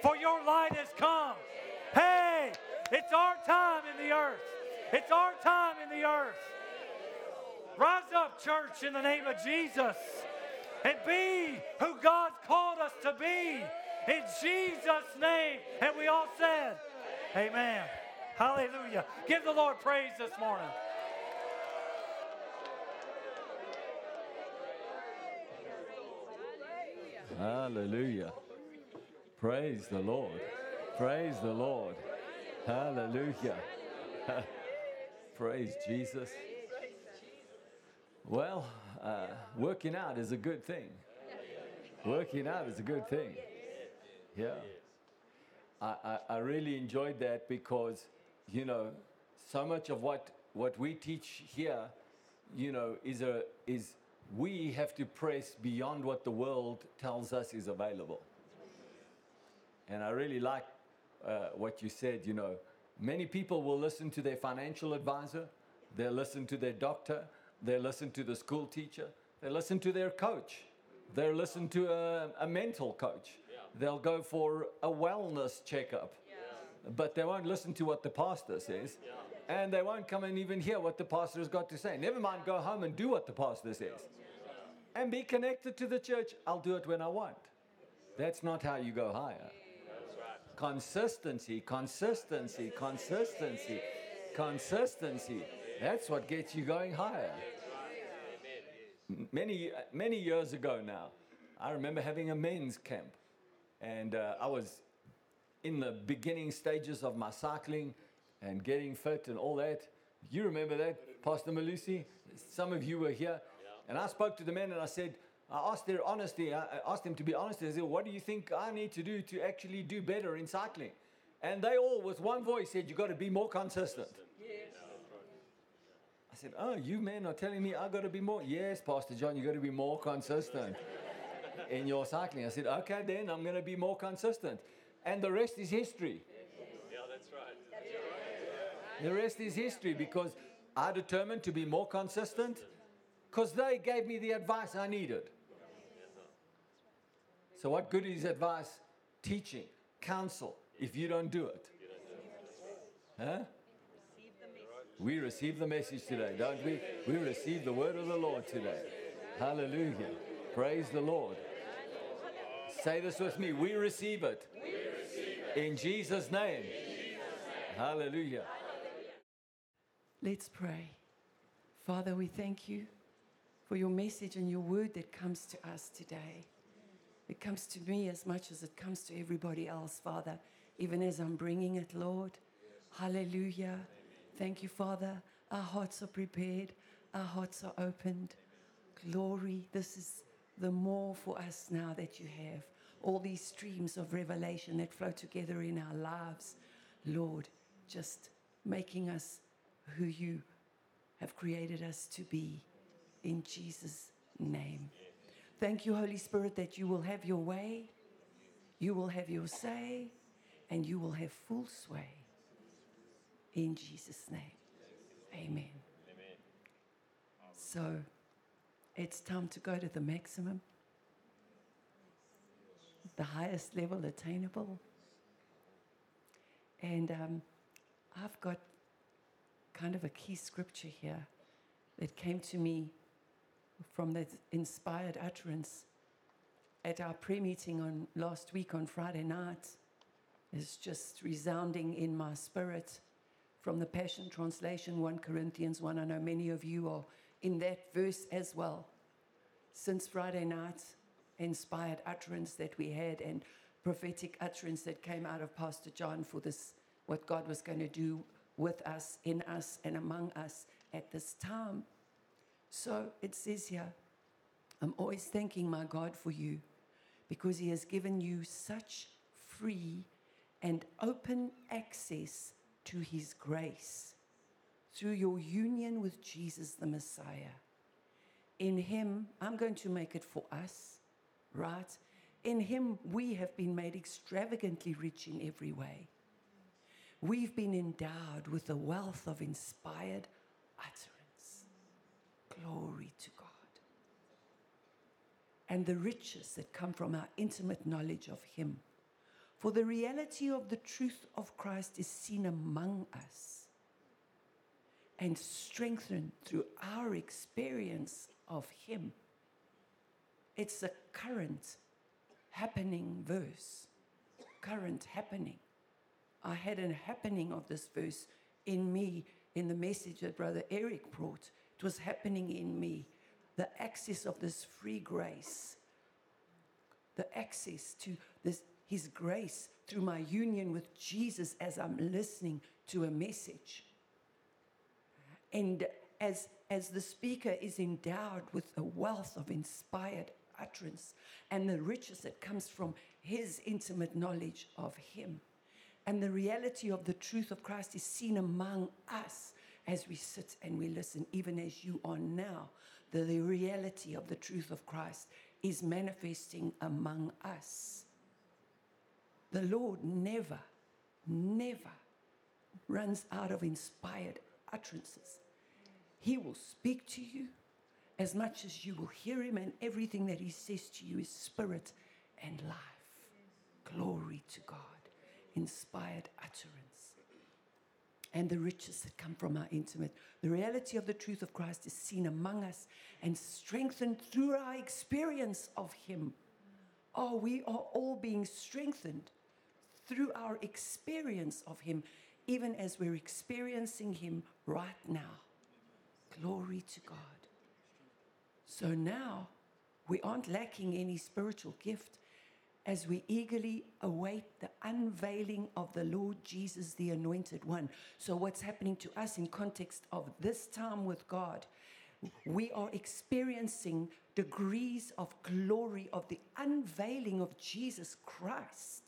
for your light has come. Hey, it's our time in the earth. It's our time in the earth. Rise up, church, in the name of Jesus, and be who God's called us to be. In Jesus' name. And we all said, Amen. Hallelujah. Give the Lord praise this morning. Hallelujah. Praise the Lord. Praise the Lord. Hallelujah. Praise Jesus. Well, uh, working out is a good thing. Working out is a good thing. Yeah. I, I, I really enjoyed that because, you know, so much of what, what we teach here, you know, is, a, is we have to press beyond what the world tells us is available. And I really like uh, what you said, you know, many people will listen to their financial advisor, they'll listen to their doctor, they'll listen to the school teacher, they'll listen to their coach, they'll listen to a, a mental coach, they'll go for a wellness checkup. But they won't listen to what the pastor says. And they won't come and even hear what the pastor has got to say. Never mind, go home and do what the pastor says. And be connected to the church. I'll do it when I want. That's not how you go higher. Consistency, consistency, consistency, consistency. That's what gets you going higher. Many, many years ago now, I remember having a men's camp. And uh, I was in the beginning stages of my cycling and getting fit and all that. You remember that, Pastor Malusi? Some of you were here. And I spoke to the men and I said, I asked their honesty, I I asked them to be honest. I said, What do you think I need to do to actually do better in cycling? And they all, with one voice, said, You've got to be more consistent. Yes. I said, Oh, you men are telling me i got to be more. Yes, Pastor John, you got to be more consistent in your cycling. I said, Okay, then I'm going to be more consistent. And the rest is history. Yeah, that's right. The rest is history because I determined to be more consistent because they gave me the advice I needed. So, what good is advice, teaching, counsel if you don't do it? Huh? We receive the message today, don't we? We receive the word of the Lord today. Hallelujah. Praise the Lord. Say this with me. We receive it. In Jesus' name. Hallelujah. Let's pray. Father, we thank you for your message and your word that comes to us today. It comes to me as much as it comes to everybody else, Father, even as I'm bringing it, Lord. Hallelujah. Thank you, Father. Our hearts are prepared, our hearts are opened. Glory, this is the more for us now that you have. All these streams of revelation that flow together in our lives, Lord, just making us who you have created us to be in Jesus' name. Thank you, Holy Spirit, that you will have your way, you will have your say, and you will have full sway. In Jesus' name. Amen. Amen. So it's time to go to the maximum, the highest level attainable. And um, I've got kind of a key scripture here that came to me from the inspired utterance at our prayer meeting on last week on Friday night. is just resounding in my spirit from the Passion Translation, 1 Corinthians 1. I know many of you are in that verse as well. Since Friday night, inspired utterance that we had and prophetic utterance that came out of Pastor John for this, what God was going to do with us, in us, and among us at this time. So it says here, I'm always thanking my God for you because He has given you such free and open access to His grace through your union with Jesus the Messiah. In Him, I'm going to make it for us, right? In Him, we have been made extravagantly rich in every way. We've been endowed with a wealth of inspired utterance. Glory to God. And the riches that come from our intimate knowledge of Him. For the reality of the truth of Christ is seen among us and strengthened through our experience of Him. It's a current happening verse. Current happening. I had a happening of this verse in me in the message that Brother Eric brought. Was happening in me. The access of this free grace, the access to this his grace through my union with Jesus as I'm listening to a message. And as, as the speaker is endowed with a wealth of inspired utterance and the riches that comes from his intimate knowledge of him. And the reality of the truth of Christ is seen among us as we sit and we listen, even as you are now. The, the reality of the truth of Christ is manifesting among us. The Lord never, never runs out of inspired utterances. He will speak to you as much as you will hear him, and everything that he says to you is spirit and life. Glory to God. Inspired utterance. And the riches that come from our intimate. The reality of the truth of Christ is seen among us and strengthened through our experience of him. Oh, we are all being strengthened through our experience of him, even as we're experiencing him right now. Glory to God. So now we aren't lacking any spiritual gift as we eagerly await the unveiling of the Lord Jesus, the Anointed One. So, what's happening to us in context of this time with God? We are experiencing degrees of glory of the unveiling of Jesus Christ.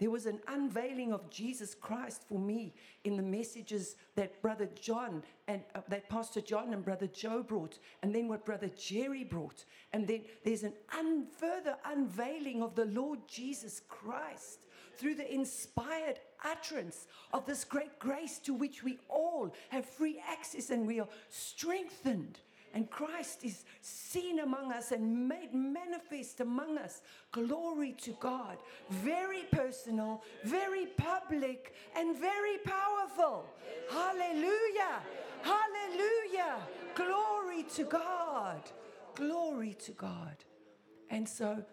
There was an unveiling of Jesus Christ for me in the messages that Brother John and uh, that Pastor John and Brother Joe brought, and then what Brother Jerry brought. And then there's an un- further unveiling of the Lord Jesus Christ through the inspired utterance of this great grace to which we all have free access and we are strengthened and Christ is seen among us and made manifest among us. Glory to God. Very personal, very public, and very powerful. Hallelujah. Hallelujah. Glory to God. Glory to God. And so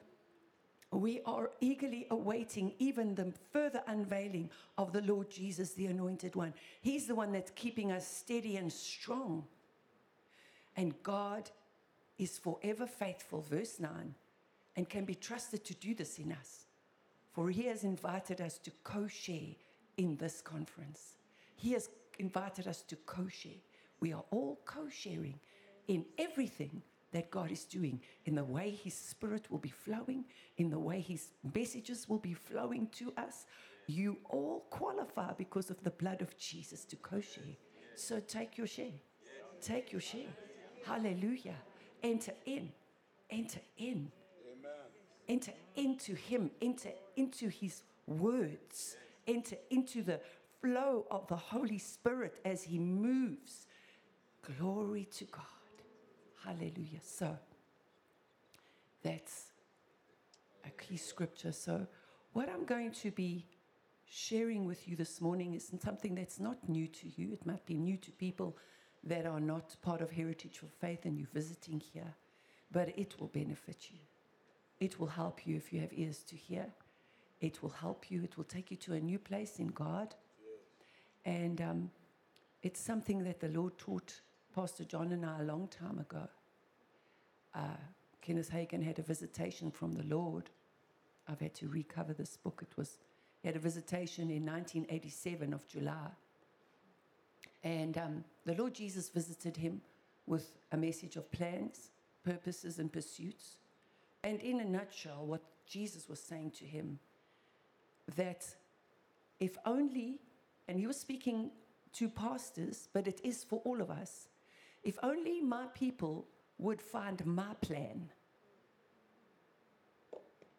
we are eagerly awaiting even the further unveiling of the Lord Jesus, the Anointed One. He's the one that's keeping us steady and strong. And God is forever faithful, verse 9, and can be trusted to do this in us. For he has invited us to co share in this conference. He has invited us to co share. We are all co sharing in everything that God is doing, in the way His Spirit will be flowing, in the way His messages will be flowing to us. You all qualify because of the blood of Jesus to co share. So take your share. Take your share. Hallelujah. Enter in. Enter in. Enter into Him. Enter into His words. Enter into the flow of the Holy Spirit as He moves. Glory to God. Hallelujah. So that's a key scripture. So, what I'm going to be sharing with you this morning is something that's not new to you. It might be new to people that are not part of Heritage for Faith and you're visiting here, but it will benefit you. It will help you if you have ears to hear. It will help you. It will take you to a new place in God. And um, it's something that the Lord taught Pastor John and I a long time ago. Uh, Kenneth Hagin had a visitation from the Lord. I've had to recover this book. It was he had a visitation in 1987 of July, and um, the Lord Jesus visited him with a message of plans, purposes, and pursuits. And in a nutshell, what Jesus was saying to him that if only, and he was speaking to pastors, but it is for all of us, if only my people would find my plan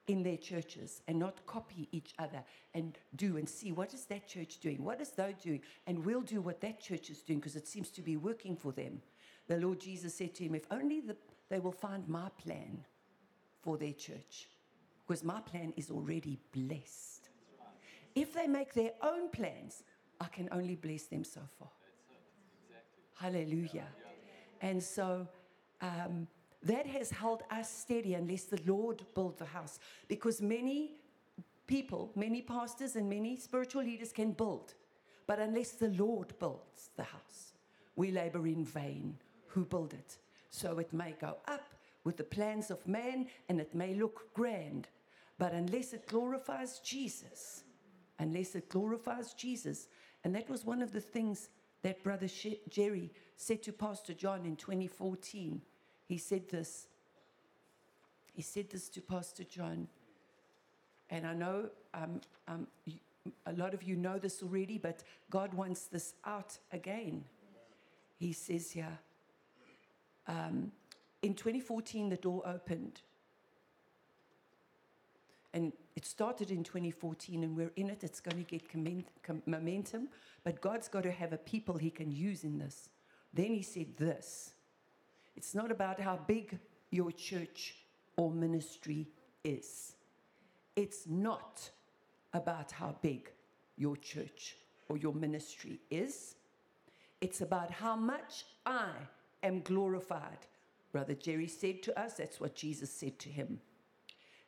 in their churches and not copy each other and do and see what is that church doing what is they doing and we'll do what that church is doing because it seems to be working for them. The lord jesus said to him if only the, they will find my plan for their church because my plan is already blessed. If they make their own plans i can only bless them so far hallelujah. And so um, that has held us steady unless the Lord build the house. Because many people, many pastors, and many spiritual leaders can build. But unless the Lord builds the house, we labor in vain who build it. So it may go up with the plans of man and it may look grand. But unless it glorifies Jesus, unless it glorifies Jesus, and that was one of the things that Brother Jerry said to Pastor John in 2014 he said this. He said this to Pastor John. And I know um, um, a lot of you know this already, but God wants this out again. He says here, um, in 2014, the door opened. And it started in 2014, and we're in it. It's going to get com- momentum, but God's got to have a people He can use in this. Then He said this it's not about how big your church or ministry is. It's not about how big your church or your ministry is. It's about how much I am glorified. Brother Jerry said to us, that's what Jesus said to him.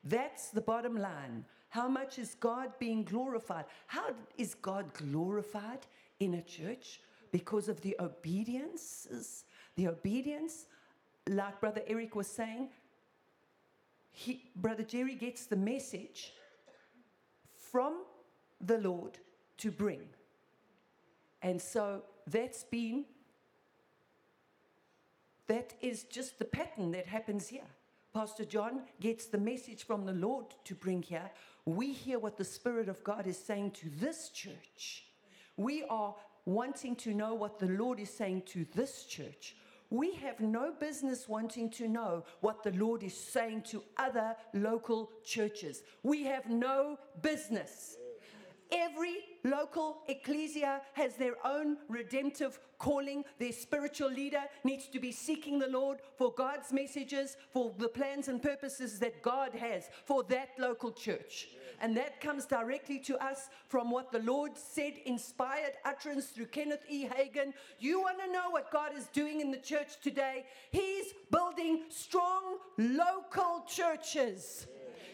That's the bottom line. How much is God being glorified? How is God glorified in a church? Because of the obediences, the obedience like Brother Eric was saying, he, Brother Jerry gets the message from the Lord to bring. And so that's been, that is just the pattern that happens here. Pastor John gets the message from the Lord to bring here. We hear what the Spirit of God is saying to this church. We are wanting to know what the Lord is saying to this church we have no business wanting to know what the Lord is saying to other local churches. We have no business. Every local ecclesia has their own redemptive calling. Their spiritual leader needs to be seeking the Lord for God's messages, for the plans and purposes that God has for that local church. And that comes directly to us from what the Lord said, inspired utterance through Kenneth E. Hagin. You want to know what God is doing in the church today? He's building strong local churches.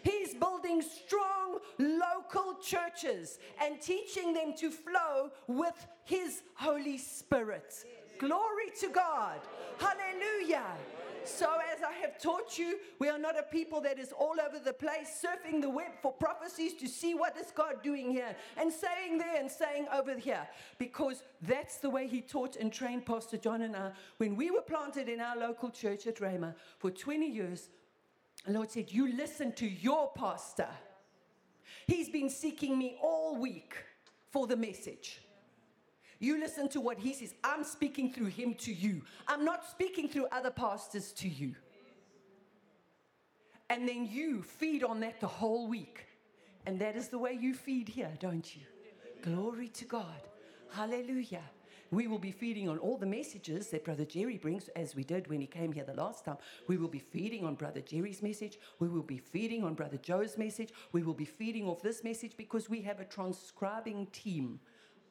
He's building strong local churches and teaching them to flow with His Holy Spirit. Glory to God. Hallelujah. So, as I have taught you, we are not a people that is all over the place surfing the web for prophecies to see what is God doing here and saying there and saying over here, because that's the way He taught and trained Pastor John and I when we were planted in our local church at Rhema for 20 years. The Lord said, You listen to your pastor. He's been seeking me all week for the message. You listen to what he says. I'm speaking through him to you. I'm not speaking through other pastors to you. And then you feed on that the whole week. And that is the way you feed here, don't you? Glory to God. Hallelujah. We will be feeding on all the messages that Brother Jerry brings, as we did when he came here the last time. We will be feeding on Brother Jerry's message. We will be feeding on Brother Joe's message. We will be feeding off this message because we have a transcribing team.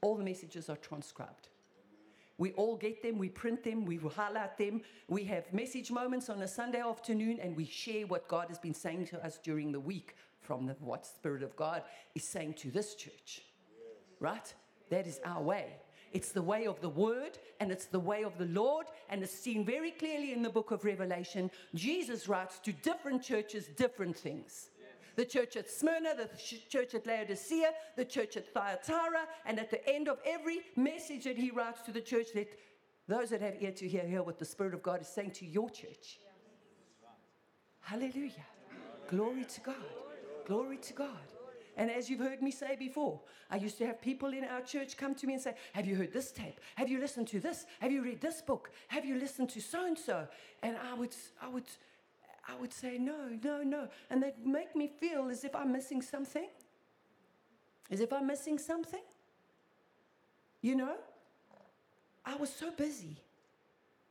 All the messages are transcribed. We all get them, we print them, we highlight them. We have message moments on a Sunday afternoon, and we share what God has been saying to us during the week from the, what Spirit of God is saying to this church. Right? That is our way. It's the way of the word and it's the way of the Lord, and it's seen very clearly in the book of Revelation. Jesus writes to different churches different things. The church at Smyrna, the ch- church at Laodicea, the church at Thyatira, and at the end of every message that he writes to the church, let those that have ear to hear hear what the Spirit of God is saying to your church. Hallelujah. Glory to God. Glory to God. And as you've heard me say before, I used to have people in our church come to me and say, Have you heard this tape? Have you listened to this? Have you read this book? Have you listened to so and so? And I would, I would, I would say, No, no, no. And they'd make me feel as if I'm missing something. As if I'm missing something. You know? I was so busy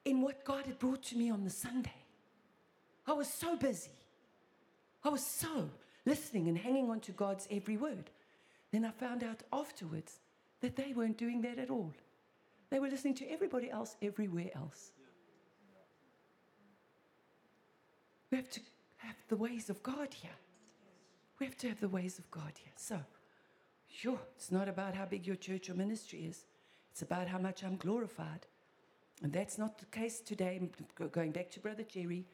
in what God had brought to me on the Sunday. I was so busy. I was so listening and hanging on to God's every word. Then I found out afterwards that they weren't doing that at all. They were listening to everybody else everywhere else. We have to have the ways of God here. We have to have the ways of God here. So, sure, it's not about how big your church or ministry is, it's about how much I'm glorified. And that's not the case today. Going back to Brother Jerry,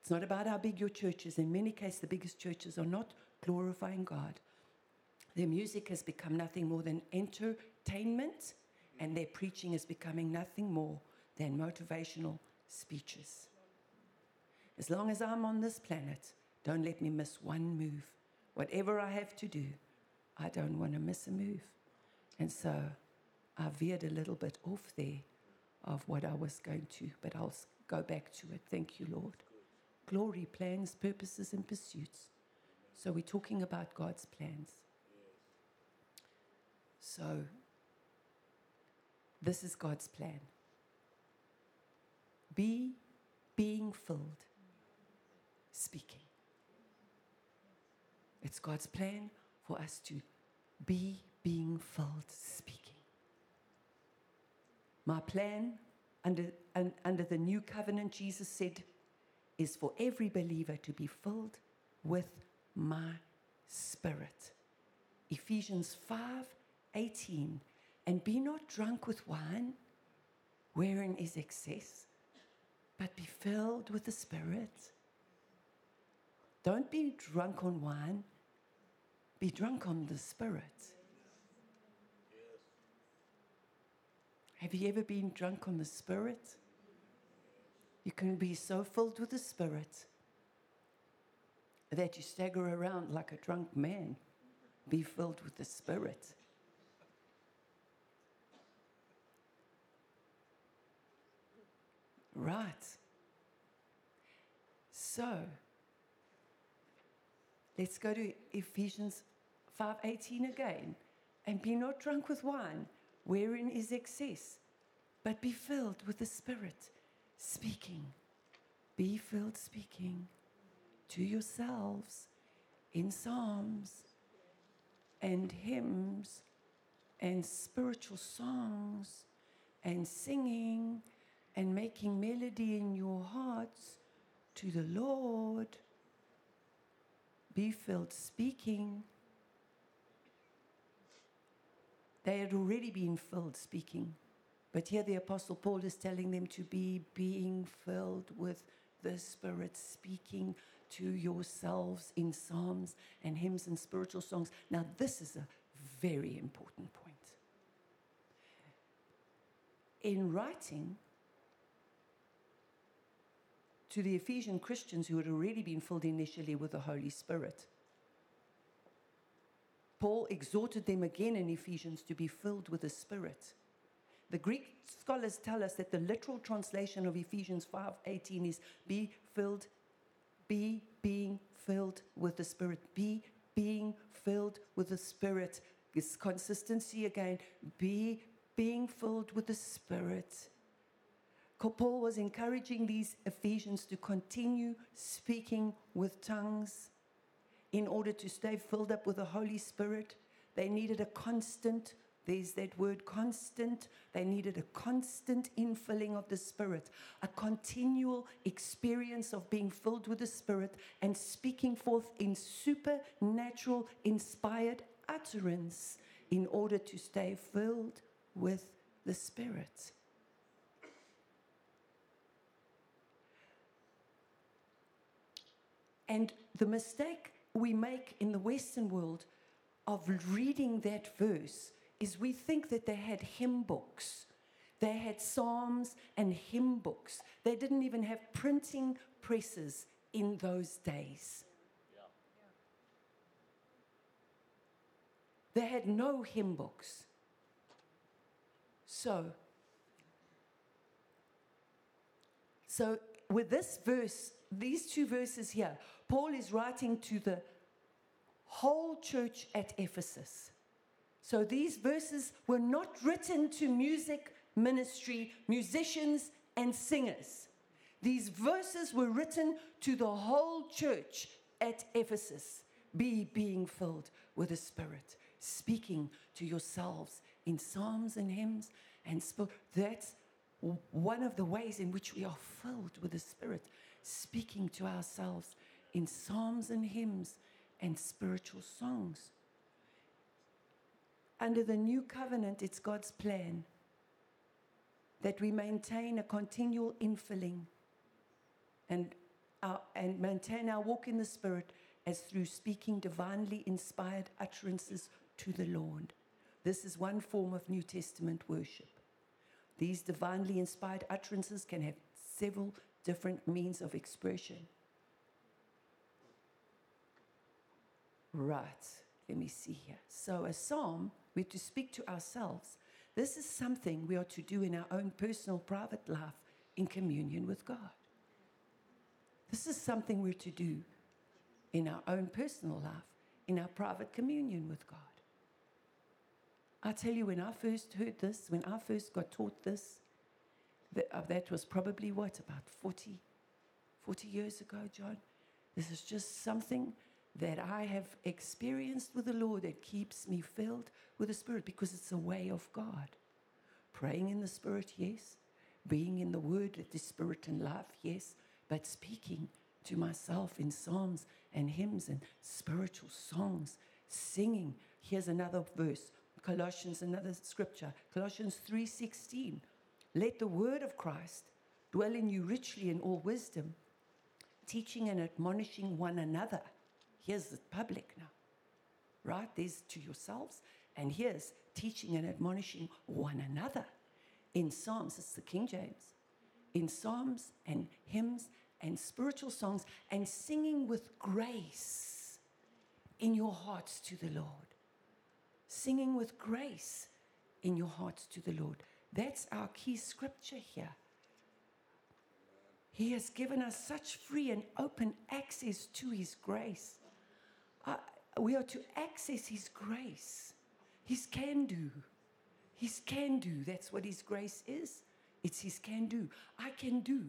it's not about how big your church is. In many cases, the biggest churches are not glorifying God. Their music has become nothing more than entertainment, and their preaching is becoming nothing more than motivational speeches. As long as I'm on this planet, don't let me miss one move. Whatever I have to do, I don't want to miss a move. And so I veered a little bit off there of what I was going to, but I'll go back to it. Thank you, Lord glory, plans, purposes, and pursuits. So we're talking about God's plans. So this is God's plan. Be being filled, speaking. It's God's plan for us to be being filled, speaking. My plan under, un, under the new covenant, Jesus said, is for every believer to be filled with my spirit. Ephesians 5 18. And be not drunk with wine, wherein is excess, but be filled with the Spirit. Don't be drunk on wine, be drunk on the Spirit. Have you ever been drunk on the Spirit? You can be so filled with the Spirit that you stagger around like a drunk man. Be filled with the Spirit. Right. So, let's go to Ephesians 5:18 again. And be not drunk with wine, wherein is excess, but be filled with the Spirit speaking. Be filled speaking to yourselves in psalms and hymns and spiritual songs and singing and making melody in your hearts to the Lord. Be filled speaking. They had already been filled speaking But here the Apostle Paul is telling them to be being filled with the Spirit, speaking to yourselves in psalms and hymns and spiritual songs. Now, this is a very important point. In writing to the Ephesian Christians who had already been filled initially with the Holy Spirit, Paul exhorted them again in Ephesians to be filled with the Spirit. The Greek scholars tell us that the literal translation of Ephesians 5:18 is be filled be being filled with the spirit. Be being filled with the spirit. This consistency again. Be being filled with the spirit Paul was encouraging these Ephesians to continue speaking with tongues in order to stay filled up with the Holy Spirit. They needed a constant, there's that word constant. They needed a constant infilling of the Spirit, a continual experience of being filled with the Spirit and speaking forth in supernatural, inspired utterance in order to stay filled with the Spirit. And the mistake we make in the Western world of reading that verse is we think that they had hymn books. They had psalms and hymn books. They didn't even have printing presses in those days. They had no hymn books. So, so with this verse, these two verses here, Paul is writing to the whole church at Ephesus. So these verses were not written to music ministry, musicians, and singers. These verses were written to the whole church at Ephesus. Be being filled with the Spirit, speaking to yourselves in psalms and hymns and that's one of the ways in which we are filled with the Spirit, speaking to ourselves in psalms and hymns and spiritual songs. Under the new covenant, it's God's plan that we maintain a continual infilling and, our, and maintain our walk in the Spirit as through speaking divinely inspired utterances to the Lord. This is one form of New Testament worship. These divinely inspired utterances can have several different means of expression. Right, let me see here. So, a psalm, we're to speak to ourselves. This is something we are to do in our own personal, private life in communion with God. This is something we're to do in our own personal life, in our private communion with God. I tell you, when I first heard this, when I first got taught this, that, uh, that was probably what, about 40, 40 years ago, John? This is just something that I have experienced with the Lord that keeps me filled with the Spirit because it's a way of God. Praying in the Spirit, yes. Being in the Word, the Spirit and life, yes. But speaking to myself in psalms and hymns and spiritual songs, singing. Here's another verse. Colossians, another scripture. Colossians 3:16. Let the word of Christ dwell in you richly in all wisdom, teaching and admonishing one another Here's the public now, right? There's to yourselves, and here's teaching and admonishing one another. In Psalms, it's the King James. In Psalms and hymns and spiritual songs and singing with grace in your hearts to the Lord. Singing with grace in your hearts to the Lord. That's our key scripture here. He has given us such free and open access to His grace uh, we are to access His grace, His can do. His can do. That's what His grace is. It's His can do. I can do.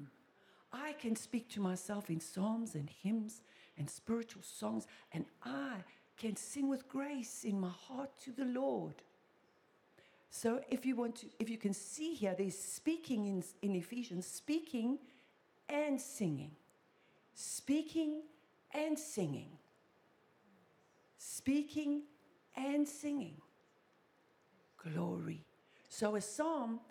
I can speak to myself in psalms and hymns and spiritual songs, and I can sing with grace in my heart to the Lord. So if you want to, if you can see here, there's speaking in, in Ephesians, speaking and singing. Speaking and singing speaking and singing. Glory. So a psalm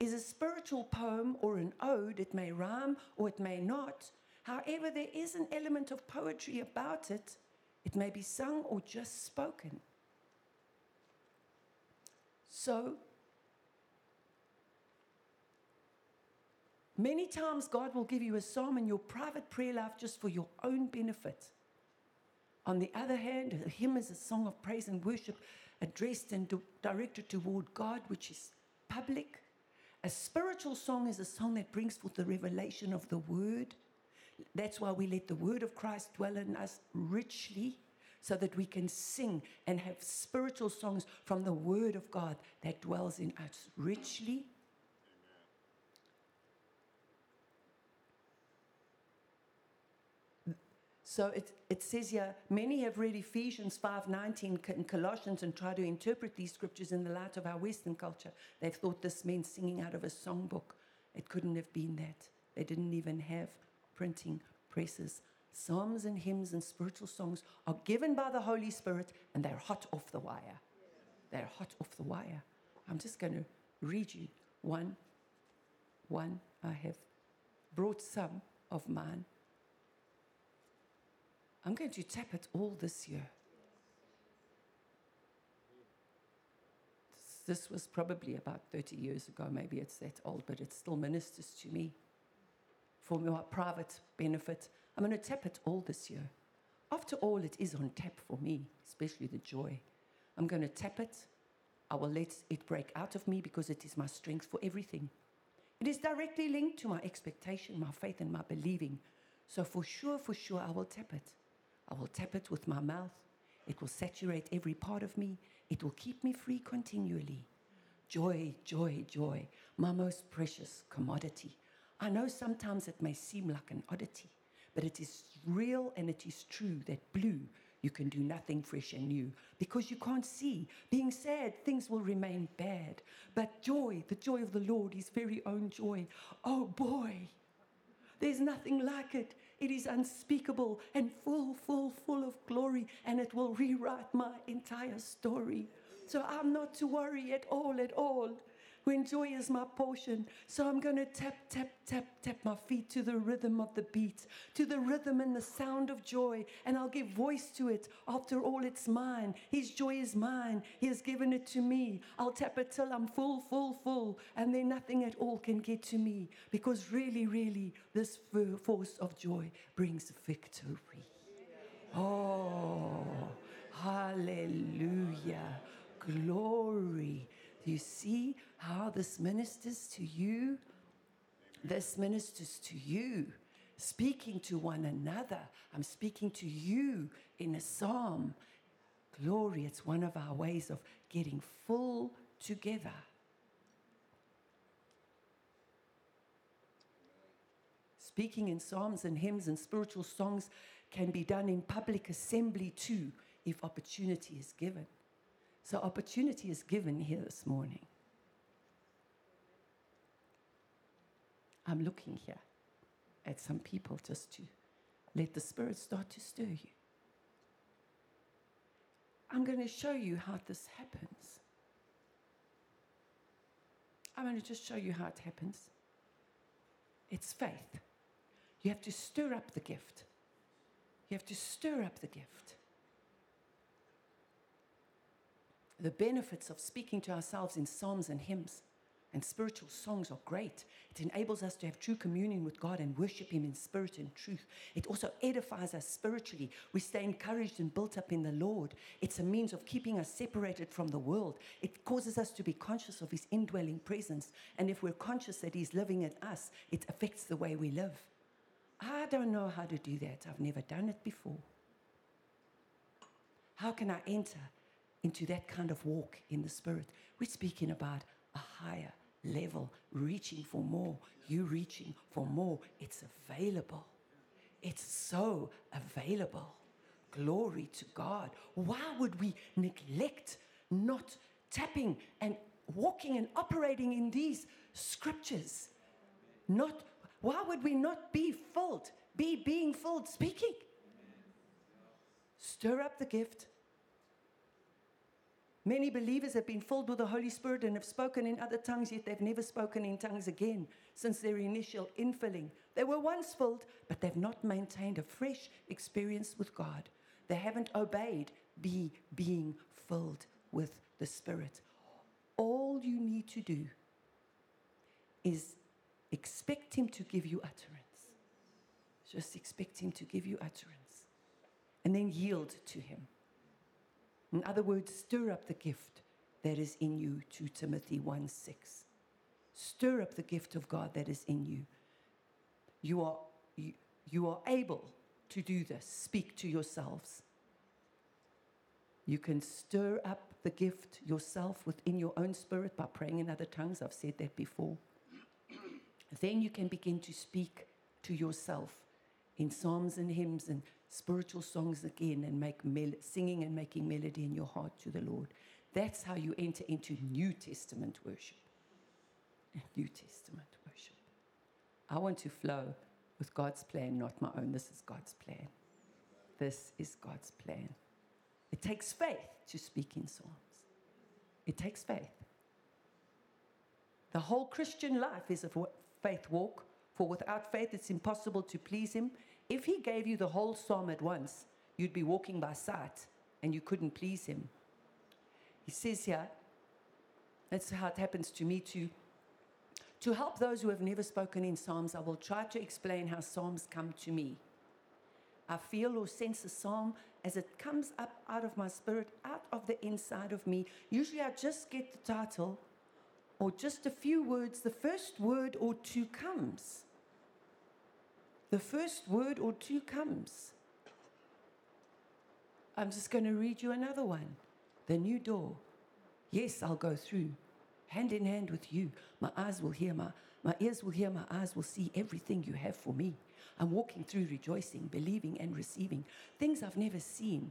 is a spiritual poem or an ode. It may rhyme or it may not. However, there is an element of poetry about it. It may be sung or just spoken. So, many times God will give you a psalm in your private prayer life just for your own benefit. On the other hand, a hymn is a song of praise and worship addressed and directed toward God, which is public. A spiritual song is a song that brings forth the revelation of the word. That's why we let the word of Christ dwell in us richly so that we can sing and have spiritual songs from the word of God that dwells in us richly. So it, it says here, many have read Ephesians 5.19 and Colossians and try to interpret these scriptures in the light of our Western culture. They've thought this meant singing out of a songbook. It couldn't have been that. They didn't even have printing presses. Psalms and hymns and spiritual songs are given by the Holy Spirit and they're hot off the wire. They're hot off the wire. I'm just going to read you one. One, I have brought some of mine. I'm going to tap it all this year. This, was probably about 30 years ago, maybe it's that old, but it still ministers to me for my private benefit. I'm going to tap it all this year. After all, it is on tap for me, especially the joy. I'm going to tap it. I will let it break out of me because it is my strength for everything. It is directly linked to my expectation, my faith, and my believing. So, for sure, for sure, I will tap it. I will tap it with my mouth. It will saturate every part of me. It will keep me free continually. Joy, joy, joy, my most precious commodity. I know sometimes it may seem like an oddity, but it is real and it is true that blue, you can do nothing fresh and new because you can't see. Being sad, things will remain bad. But joy, the joy of the Lord, his very own joy, oh boy, there's nothing like it. It is unspeakable and full, full, full of glory, and it will rewrite my entire story. So I'm not to worry at all, at all. When joy is my portion. So I'm going to tap, tap, tap, tap my feet to the rhythm of the beat, to the rhythm and the sound of joy, and I'll give voice to it. After all, it's mine. His joy is mine. He has given it to me. I'll tap it till I'm full, full, full, and then nothing at all can get to me because really, really, this force of joy brings victory. Oh, hallelujah. Glory. Do you see how this ministers to you? This ministers to you, speaking to one another. I'm speaking to you in a psalm. Glory, it's one of our ways of getting full together. Speaking in psalms and hymns and spiritual songs can be done in public assembly too, if opportunity is given. So, opportunity is given here this morning. I'm looking here at some people just to let the Spirit start to stir you. I'm going to show you how this happens. I'm going to just show you how it happens. It's faith. You have to stir up the gift. You have to stir up the gift. The benefits of speaking to ourselves in psalms and hymns and spiritual songs are great. It enables us to have true communion with God and worship Him in spirit and truth. It also edifies us spiritually. We stay encouraged and built up in the Lord. It's a means of keeping us separated from the world. It causes us to be conscious of His indwelling presence. And if we're conscious that He's living in us, it affects the way we live. I don't know how to do that. I've never done it before. How can I enter into that kind of walk in the Spirit? We're speaking about a higher level, reaching for more. You reaching for more. It's available. It's so available. Glory to God. Why would we neglect not tapping and walking and operating in these scriptures? Not why would we not be filled? Be being filled speaking. Stir up the gift. Many believers have been filled with the Holy Spirit and have spoken in other tongues, yet they've never spoken in tongues again since their initial infilling. They were once filled, but they've not maintained a fresh experience with God. They haven't obeyed be being filled with the Spirit. All you need to do is expect Him to give you utterance. Just expect Him to give you utterance. And then yield to Him. In other words, stir up the gift that is in you, 2 Timothy 1 6. Stir up the gift of God that is in you. You are, you, you are able to do this. Speak to yourselves. You can stir up the gift yourself within your own spirit by praying in other tongues. I've said that before. then you can begin to speak to yourself in psalms and hymns and spiritual songs again and make mel- singing and making melody in your heart to the Lord. That's how you enter into New Testament worship. New Testament worship. I want to flow with God's plan, not my own. This is God's plan. This is God's plan. It takes faith to speak in psalms. It takes faith. The whole Christian life is a faith walk, for without faith it's impossible to please Him. If He gave you the whole psalm at once, you'd be walking by sight and you couldn't please Him. He says here, that's how it happens to me too. To help those who have never spoken in Psalms, I will try to explain how Psalms come to me. I feel or sense a psalm as it comes up out of my spirit, out of the inside of me. Usually I just get the title or just a few words. The first word or two comes. The first word or two comes. I'm just going to read you another one. The new door. Yes, I'll go through. Hand in hand with you. My eyes will hear, my, my ears will hear, my eyes will see everything you have for me. I'm walking through rejoicing, believing, and receiving things I've never seen,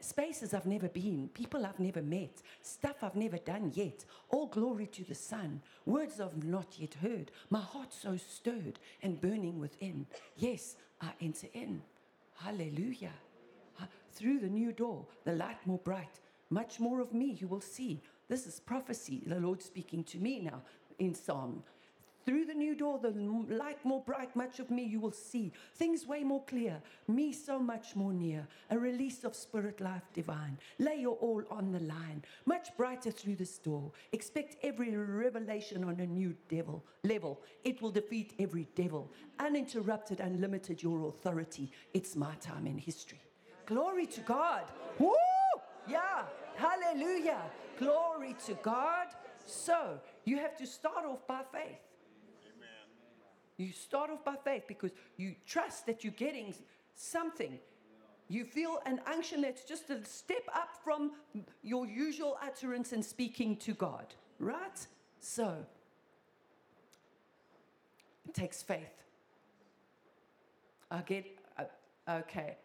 spaces I've never been, people I've never met, stuff I've never done yet. All glory to the Son, words I've not yet heard, my heart so stirred and burning within. Yes, I enter in. Hallelujah. Through the new door, the light more bright, much more of me you will see. This is prophecy, the Lord speaking to me now in Psalm. Through the new door, the light more bright, much of me you will see. Things way more clear, me so much more near. A release of spirit life divine. Lay your all on the line, much brighter through this door. Expect every revelation on a new devil level. It will defeat every devil. Uninterrupted, unlimited your authority. It's my time in history. Glory to God. Woo! Yeah. Hallelujah. Glory to God. So you have to start off by faith. You start off by faith because you trust that you're getting something. You feel an unction that's just a step up from your usual utterance and speaking to God, right? So, it takes faith. I get, uh, okay.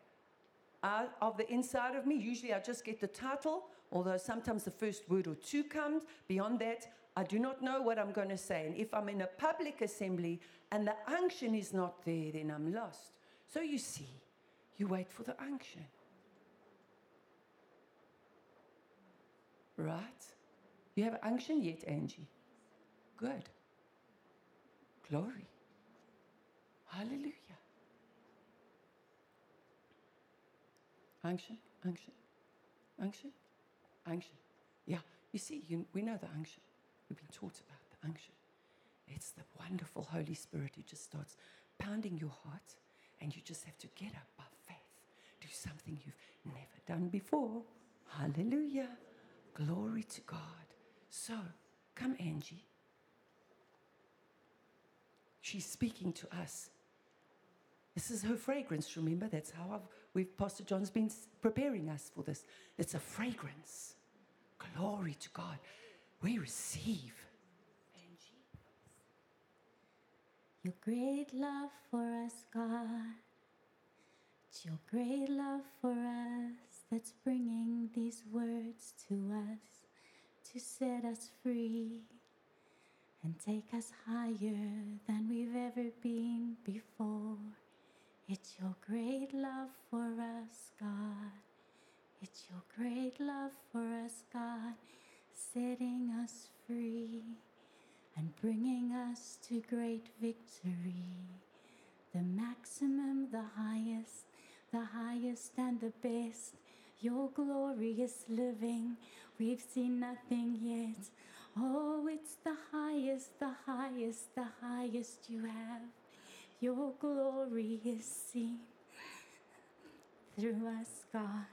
Out of the inside of me, usually I just get the title, although sometimes the first word or two comes. Beyond that, I do not know what I'm going to say. And if I'm in a public assembly and the unction is not there, then I'm lost. So you see, you wait for the unction. Right? You have unction yet, Angie? Good. Glory. Hallelujah. Unction, unction, unction, unction. Yeah, you see, you, we know the unction. We've been taught about the unction. It's the wonderful Holy Spirit who just starts pounding your heart, and you just have to get up by faith, do something you've never done before. Hallelujah. Glory to God. So, come, Angie. She's speaking to us. This is her fragrance, remember? That's how I've, we've, Pastor John's been preparing us for this. It's a fragrance. Glory to God. We receive. Your great love for us, God. It's your great love for us that's bringing these words to us to set us free and take us higher than we've ever been before. It's your great love for us, God. It's your great love for us, God, setting us free and bringing us to great victory. The maximum, the highest, the highest and the best. Your glorious living, we've seen nothing yet. Oh, it's the highest, the highest, the highest you have. Your glory is seen through us, God.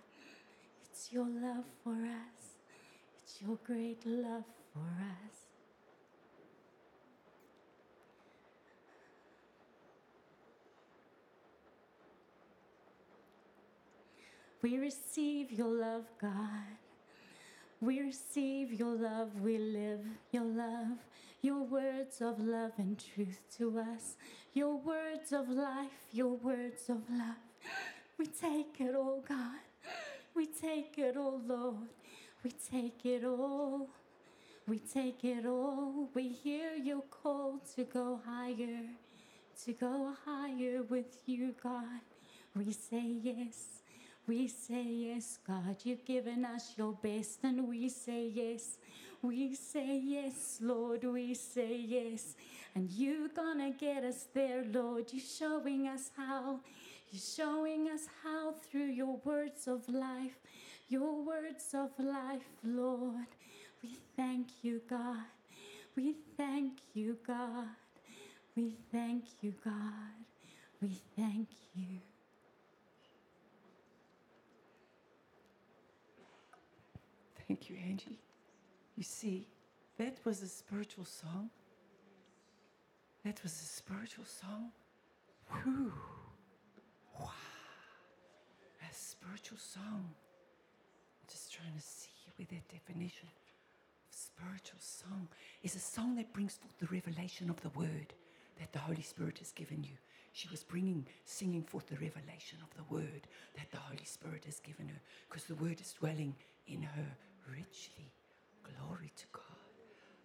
It's your love for us, your great love for us. We receive your love, God. We receive your love, we live your love, your words of love and truth to us, your words of life, your words of love. We take it all, God. We take it all, Lord. We take it all. We take it all. We hear your call to go higher, to go higher with you, God. We say yes. We say yes, God. You've given us your best, and we say yes. We say yes, Lord. We say yes. And you're gonna get us there, Lord. You're showing us how. You're showing us how through your words of life, your words of life, Lord. We thank you, God. We thank you, God. We thank you, God. We thank you. Thank you, Angie. You see, that was a spiritual song. That was a spiritual song. Whew. Wow. A spiritual song. Trying to see with that definition of spiritual song is a song that brings forth the revelation of the word that the Holy Spirit has given you. She was bringing, singing forth the revelation of the word that the Holy Spirit has given her because the word is dwelling in her richly. Glory to God.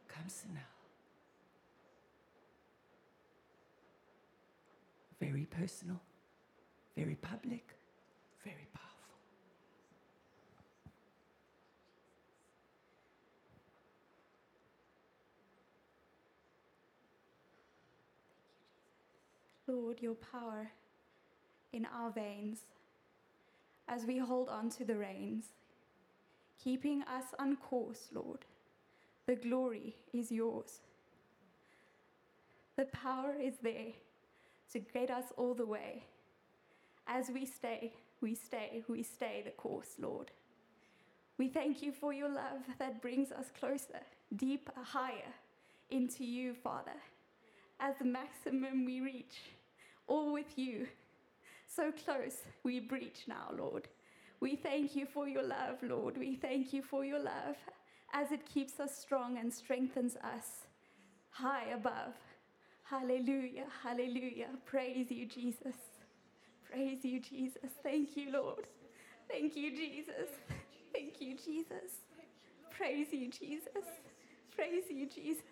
Come, Sanel. Very personal, very public, very powerful. Lord, your power in our veins as we hold on to the reins, keeping us on course, Lord. The glory is yours. The power is there to get us all the way. As we stay, we stay, we stay the course, Lord. We thank you for your love that brings us closer, deeper, higher into you, Father. As the maximum we reach, all with you. So close we breach now, Lord. We thank you for your love, Lord. We thank you for your love as it keeps us strong and strengthens us high above. Hallelujah, hallelujah. Praise you, Jesus. Praise you, Jesus. Thank you, Lord. Thank you, Jesus. Thank you, Jesus. Praise you, Jesus. Praise you, Jesus.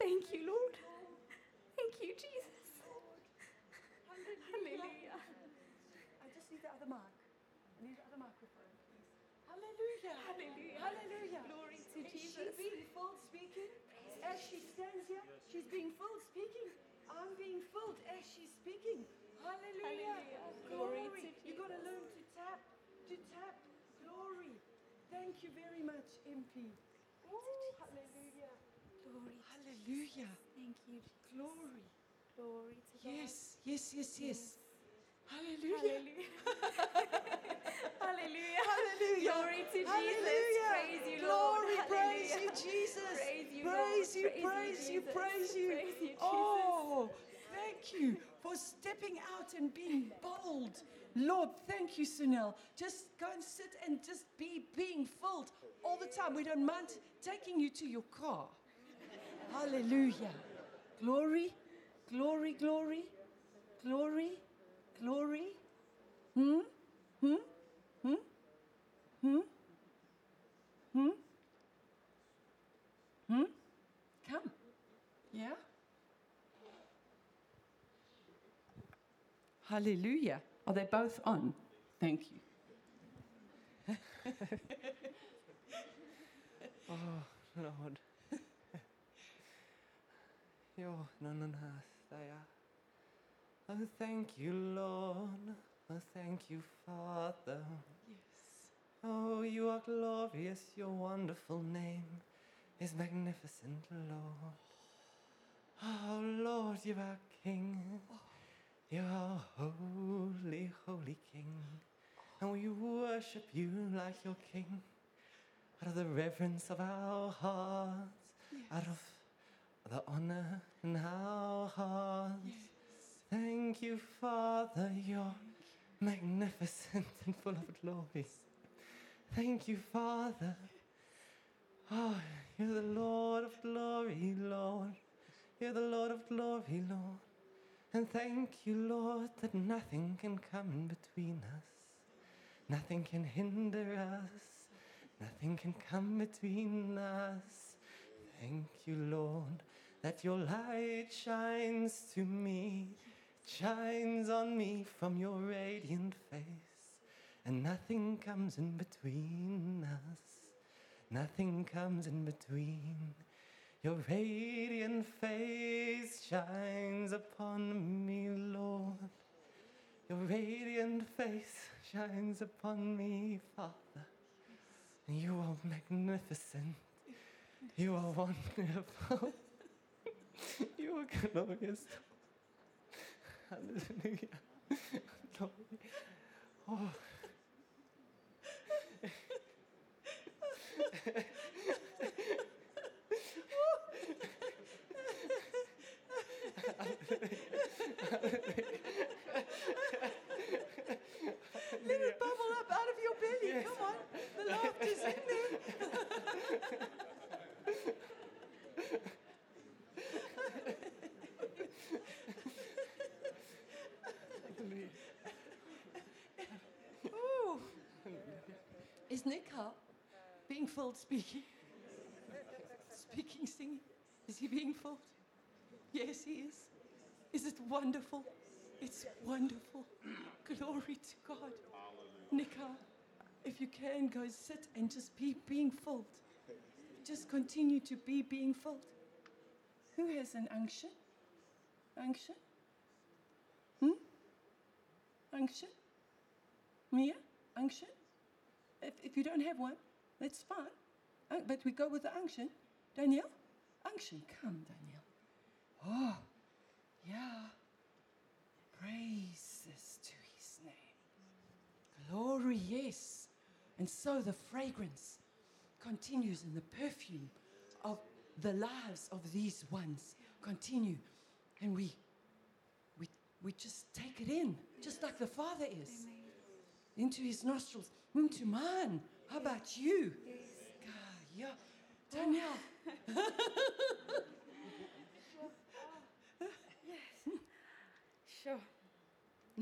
Thank you, Lord. Thank you, Jesus. Hallelujah. I just need the other mic. I need the other microphone, please. Hallelujah. Hallelujah. Hallelujah. Glory to Is Jesus. she being full speaking? As she stands here, she's being full speaking. I'm being filled as she's speaking. Hallelujah. Hallelujah. Oh, glory to You got to learn to tap, to tap. Glory. Thank you very much, MP. Oh, hallelujah. Glory. Hallelujah. Thank you. Jesus. Glory. Glory to God. Yes, yes, yes, yes. Hallelujah. Hallelujah. Hallelujah. Hallelujah. Glory to Jesus. Hallelujah. Praise you, Lord. Glory, praise you, Jesus. Praise you, praise Lord. you, Praise you, praise you, praise you. Praise you, Jesus. Oh, thank you for stepping out and being bold. Lord, thank you, Sunil. Just go and sit and just be being filled all the time. We don't mind taking you to your car. Hallelujah. Glory, glory, glory, glory, glory. Hmm? Hmm? Hmm? Hmm? Hmm? Hmm? Come. Yeah? Hallelujah. Are they both on? Thank you. oh, Lord. Yo, no, no, no, staya. Oh, thank you, Lord. Oh, thank you, Father. Yes. Oh, you are glorious. Your wonderful name is magnificent, Lord. Oh, Lord, you are King. You are holy, holy King. And we worship you like your King. Out of the reverence of our hearts, out of the honor in our hearts. Thank you, Father. You're magnificent and full of glory. Thank you, Father. Oh, you're the Lord of glory, Lord. You're the Lord of glory, Lord. And thank you, Lord, that nothing can come in between us. Nothing can hinder us. Nothing can come between us. Thank you, Lord, that your light shines to me, shines on me from your radiant face, and nothing comes in between us. Nothing comes in between. Your radiant face shines upon me, Lord. Your radiant face shines upon me, Father. You are magnificent. You are wonderful. you are glorious. Glory. Oh. Let it bubble up out of your belly. Come on. The laughter's in there. Is Nick up? Being filled speaking? Speaking, singing? Is he being filled? Yes, he is. Is it wonderful? It's wonderful. Glory to God. Nika, if you can, go sit and just be being filled. Just continue to be being filled. Who has an unction? Unction? Hmm? Unction? Mia? Unction? If, if you don't have one, that's fine. Uh, but we go with the unction. Danielle? Unction. Come, Danielle. Oh, yeah. Praises to his name. Glory, yes. And so the fragrance continues and the perfume of the lives of these ones continue. And we we we just take it in, just like the Father is. Into his nostrils, into mine. How about you? God, yeah. Danielle. Yes. Sure.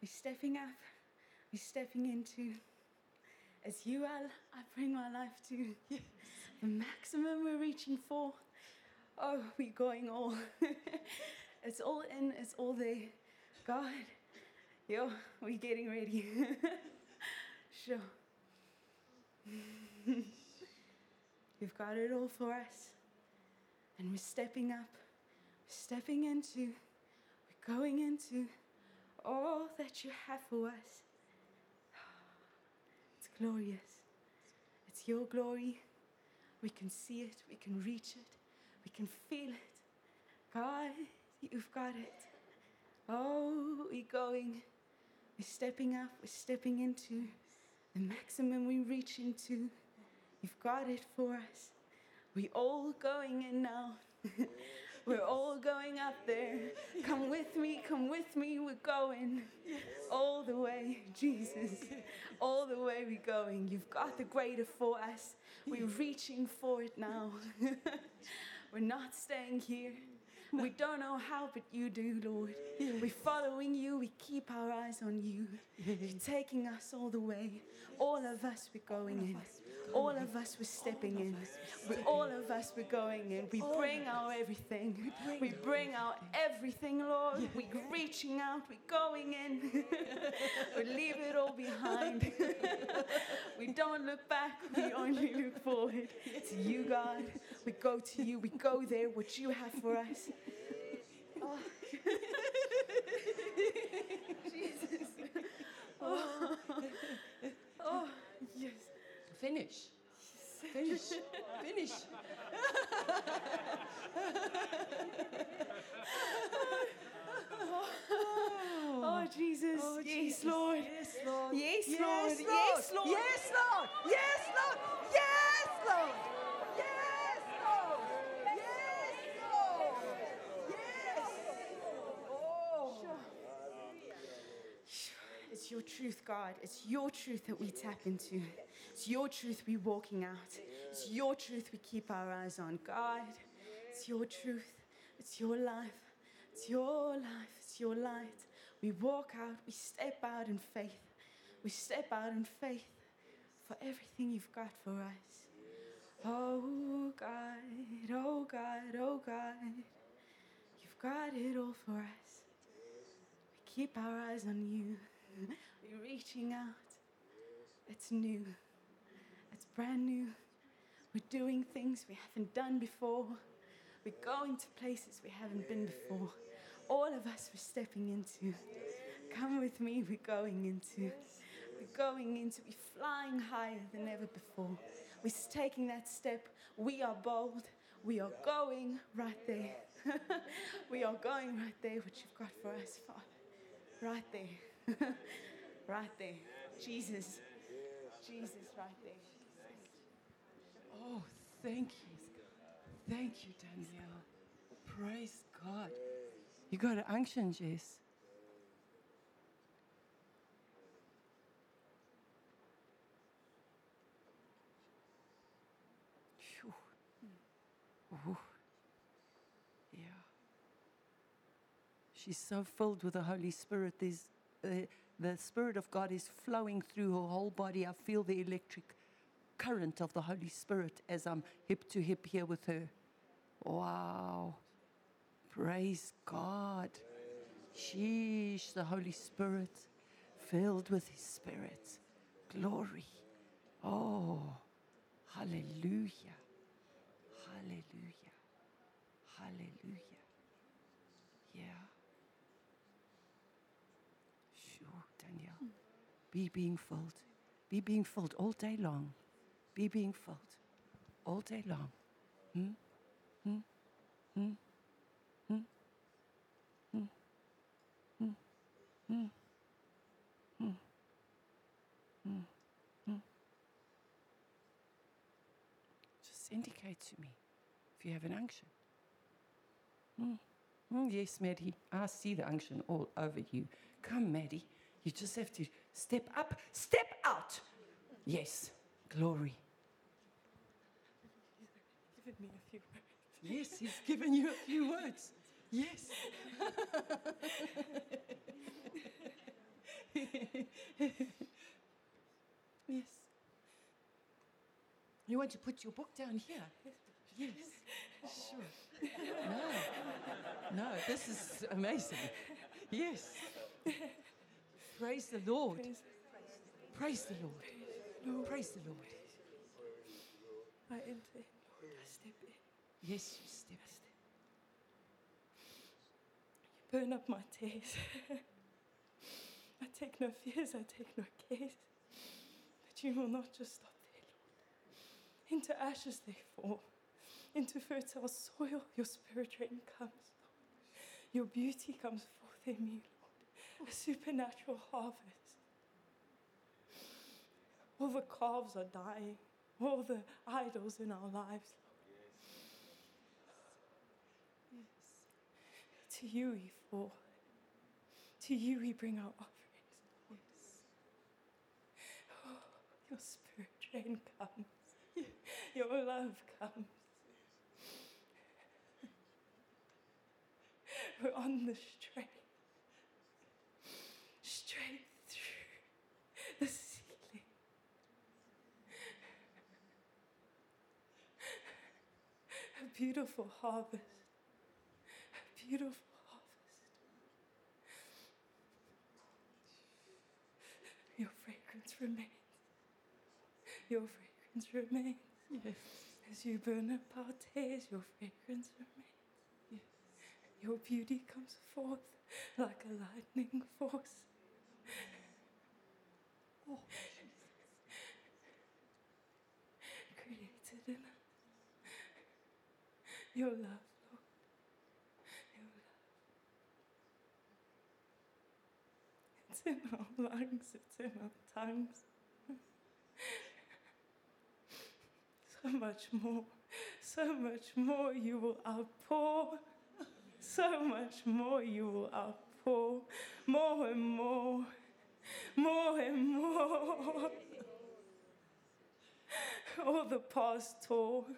We're stepping up. We're stepping into, as you are, I bring my life to the maximum we're reaching for. Oh, we're going all. it's all in, it's all there. God, yo, we're getting ready. sure. You've got it all for us. And we're stepping up, we're stepping into, we're going into all that you have for us. It's glorious. It's your glory. We can see it, we can reach it, we can feel it. God, you've got it. Oh, we're going, we're stepping up, we're stepping into the maximum we reach into. You've got it for us. We're all going in now. we're all going up there. Come with me, come with me, we're going. All the way, Jesus. All the way we're going. You've got the greater for us. We're reaching for it now. we're not staying here. We don't know how, but you do, Lord. We're following you. We keep our eyes on you. You're taking us all the way. All of us, we're going in. All of us were stepping in. We, all of us were going in. We bring our everything. We bring our everything, Lord. We're reaching out. We're going in. we leave it all behind. we don't look back. We only look forward to you, God. We go to you. We go there. What you have for us. Oh. Jesus. Oh. oh. Yes. Finish. Finish. Finish. Oh, Jesus. Oh, yes, Jesus. Lord. Yes, Lord. Yes, Yes, Lord. Yes, Lord. Yes, Lord. Yes, Lord. Yes, Lord. Yes, Lord. Yes, Lord. Yes. Oh. It's your truth, God. It's your truth that we tap into. It's your truth we're walking out. It's your truth we keep our eyes on. God, it's your truth. It's your life. It's your life. It's your light. We walk out. We step out in faith. We step out in faith for everything you've got for us. Oh, God. Oh, God. Oh, God. You've got it all for us. We keep our eyes on you. We're reaching out. It's new. Brand new. We're doing things we haven't done before. We're going to places we haven't been before. All of us we're stepping into. Come with me, we're going into. We're going into, we're flying higher than ever before. We're taking that step. We are bold. We are going right there. we are going right there, what you've got for us, Father. Right there. right there. Jesus. Jesus, right there. Oh, thank you. Thank you, Danielle. Praise God. You got an unction, Jess. Yeah. She's so filled with the Holy Spirit. There's, uh, the Spirit of God is flowing through her whole body. I feel the electric current of the Holy Spirit as I'm hip to hip here with her. Wow. Praise God. Sheesh, the Holy Spirit, filled with His Spirit. Glory. Oh, hallelujah. Hallelujah. Hallelujah. Yeah. Sure, Danielle. Hmm. Be being filled. Be being filled all day long. Be being filled all day long. Hmm? Hmm? Hmm? Hmm? Hmm? Hmm? Hmm? Hmm? Hmm? Hmm? Just indicate to me if you have an unction. Hmm. Hmm, yes, Maddie, I see the unction all over you. Come, Maddie. You just have to step up, step out. Yes, glory. Given me a few words. Yes, he's given you a few words. Yes. yes. You want to put your book down here? Yes. Sure. No. No, this is amazing. Yes. Praise the Lord. Praise the Lord. Praise the Lord. I enter in, Lord. I step in. Yes, you step. You burn up my tears. I take no fears, I take no cares. But you will not just stop there, Lord. Into ashes they fall, into fertile soil your spirit rain comes, Lord. Your beauty comes forth in me, Lord. A supernatural harvest. All the calves are dying, all the idols in our lives, Lord. To you we fall. To you we bring our offerings. Yes. Oh, your spirit rain comes. Your love comes. We're on the straight, straight through the ceiling. A beautiful harvest, a beautiful remains. Your fragrance remains. As you burn our tears, your fragrance remains. Your beauty comes forth like a lightning force. Oh, Created in us. Your love, Lord. Your love. It's in our lungs, it's in our tongues. So much more, so much more you will outpour. So much more you will outpour. More and more, more and more. All the past tore.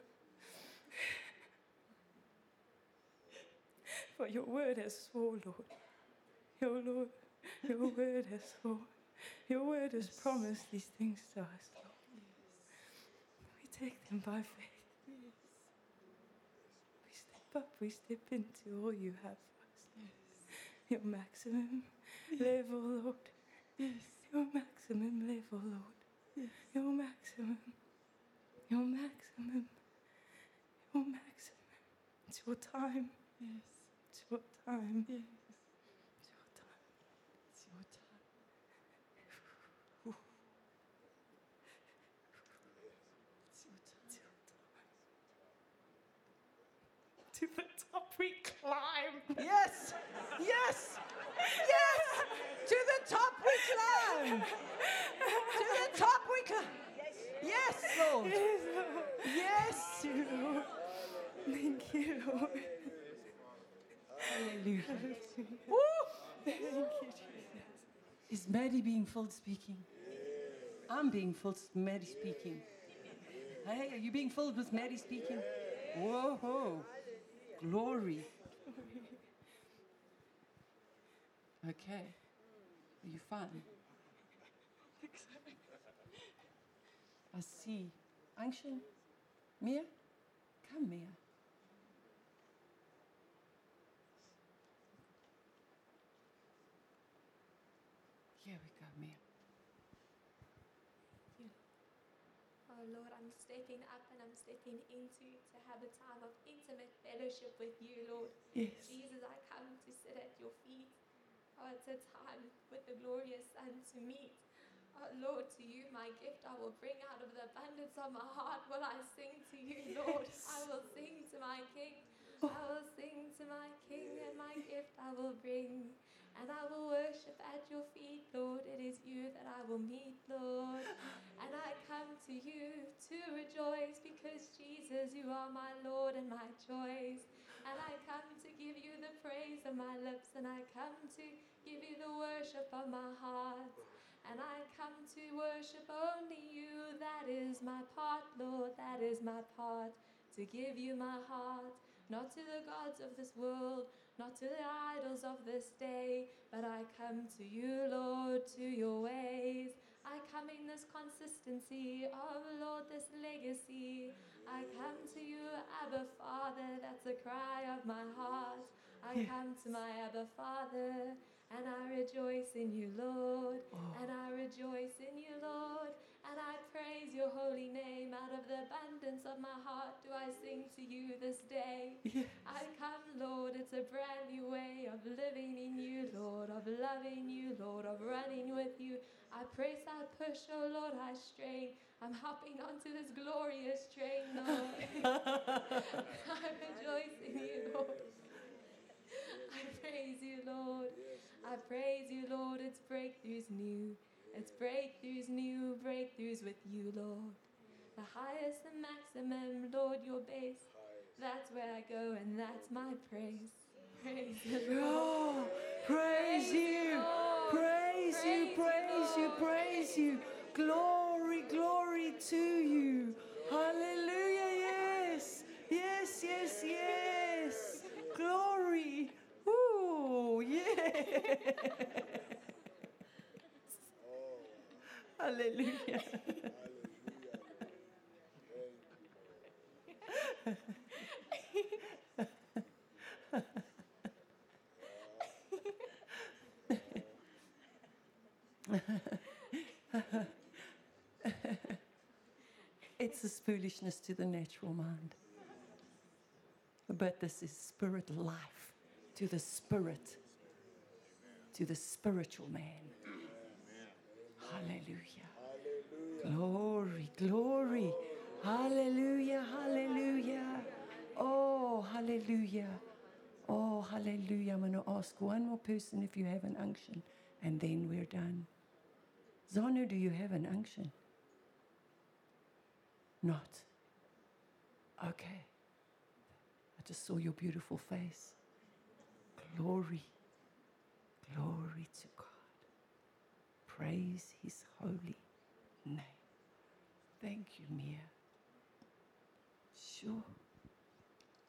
For your word has Lord. Your Lord, your word has sworn. Your word has promised these things to us, Lord. We take them by faith. We step up, we step into all you have for us. Your maximum level, Lord. Yes. Your maximum level, Lord. Yes, Your maximum. Your maximum. Your maximum. It's your time. Yes. It's your time. Yes. It's your time. It's your time. It's your time. It's your time. To the top we climb. Yes! Yes! Yes! To the top we climb! To the top we climb! Yes, Lord! Yes! Lord. Thank you, Lord. Hallelujah. Woo! Thank you, Jesus. Is Maddie being filled speaking? I'm being filled, Maddie speaking. Hey, are you being filled with Maddie speaking? Whoa, whoa. Glory. Okay. Are you fine? I see. Unction? Mia? Come, Mia. Here we go, Mia. Oh Lord, I'm stepping up and I'm stepping into to have a time of intimate fellowship with you, Lord. Yes. Jesus, I come to sit at your feet. Uh, oh, it's a time with the glorious Son to meet. Oh Lord, to you my gift I will bring out of the abundance of my heart. Will I sing to you, Lord? I will sing to my King. Oh. I will sing to my King, and my gift I will bring. And I will worship at your feet, Lord. It is you that I will meet, Lord. And I come to you to rejoice because Jesus, you are my Lord and my choice. And I come to give you the praise of my lips, and I come to give you the worship of my heart. And I come to worship only you. That is my part, Lord. That is my part. To give you my heart, not to the gods of this world, not to the idols of this day, but I come to you, Lord, to your ways. I come in this consistency of, Lord, this legacy. I come to you, Abba Father, that's the cry of my heart. I come to my Abba Father, and I rejoice in you, Lord. Oh. And I rejoice in you, Lord. And I praise your holy name. Out of the abundance of my heart do I sing to you this day. I come, Lord, it's a brand new way of living in you, Lord, of loving you, Lord, of running with you. I press, I push, oh Lord, I strain. I'm hopping onto this glorious train, Lord. I rejoice in you, Lord. I praise you, Lord. I praise you, Lord. It's breakthroughs new. It's breakthroughs new, breakthroughs with you, Lord. The highest and maximum, Lord, your base. That's where I go, and that's my praise. Praise the oh, Lord. Oh, praise you, Lord. praise you, praise you, praise you. Glory, glory to you. Hallelujah, yes, yes, yes, yes. Glory. Ooh, yeah. oh. Hallelujah. It's as foolishness to the natural mind. But this is spirit life to the spirit, to the spiritual man. Hallelujah. Glory, glory. Hallelujah, hallelujah. Oh, hallelujah. Oh, hallelujah. I'm going to ask one more person if you have an unction, and then we're done. Zanu, do you have an unction? Not. Okay. I just saw your beautiful face. Glory. Glory to God. Praise his holy name. Thank you, Mia. Sure.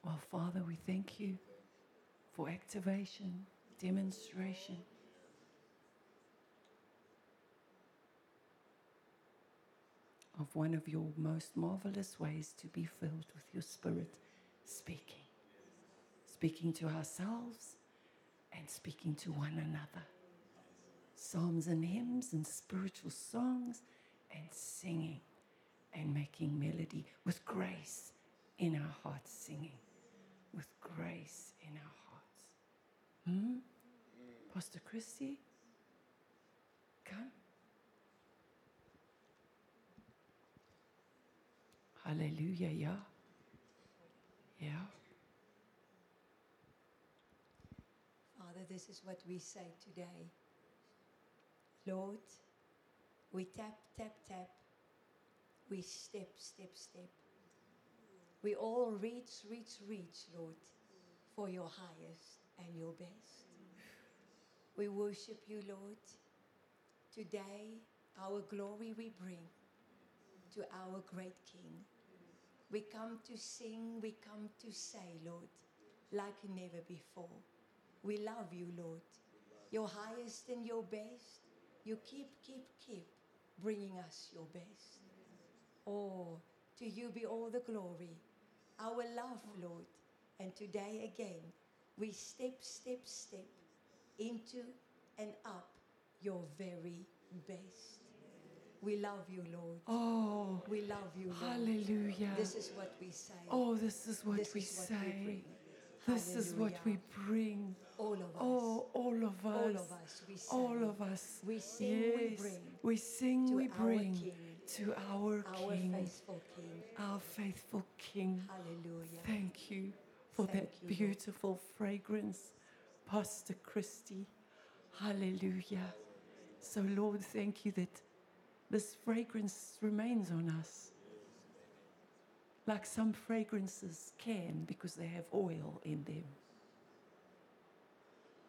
Well, Father, we thank you for activation, demonstration. Of one of your most marvelous ways to be filled with your Spirit speaking, speaking to ourselves and speaking to one another. Psalms and hymns and spiritual songs and singing and making melody with grace in our hearts, singing with grace in our hearts. Hmm? Pastor Christy, come. Hallelujah, yeah. Yeah. Father, this is what we say today. Lord, we tap, tap, tap. We step, step, step. We all reach, reach, reach, Lord, for your highest and your best. We worship you, Lord. Today, our glory we bring to our great King. We come to sing, we come to say, Lord, like never before. We love you, Lord. Your highest and your best. You keep, keep, keep bringing us your best. Oh, to you be all the glory. Our love, Lord. And today again, we step, step, step into and up your very best. We love you, Lord. Oh, We love you, Lord. hallelujah. This is what we say. Oh, this is what This we is what say. we this is what we bring. All of oh, us. Oh, all of us. All of us, we say. All of us. We sing, we yes. bring We sing, to we our bring King, to our, our King, faithful King. our faithful King. Hallelujah. Thank you for Thank that you, beautiful fragrance, Pastor Christie. Hallelujah. So, Lord, thank you that this fragrance remains on us. Like some fragrances can because they have oil in them.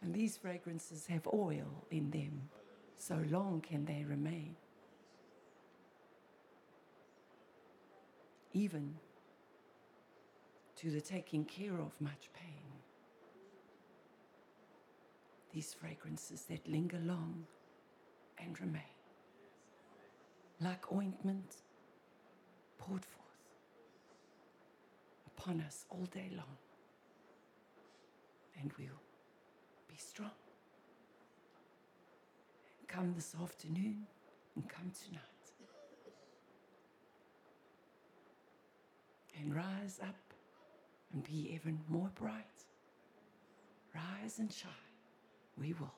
And these fragrances have oil in them. So long can they remain. Even to the taking care of much pain. These fragrances that linger long and remain, like ointment poured forth upon us all day long, and we'll be strong. Come this afternoon and come tonight. And rise up and be even more bright. Rise and shine. We will.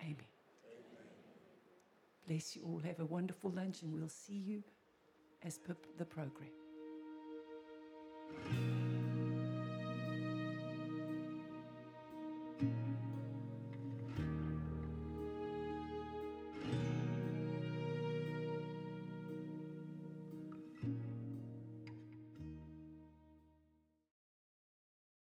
Amen. Bless you all. Have a wonderful lunch, and we'll see you as per the programme.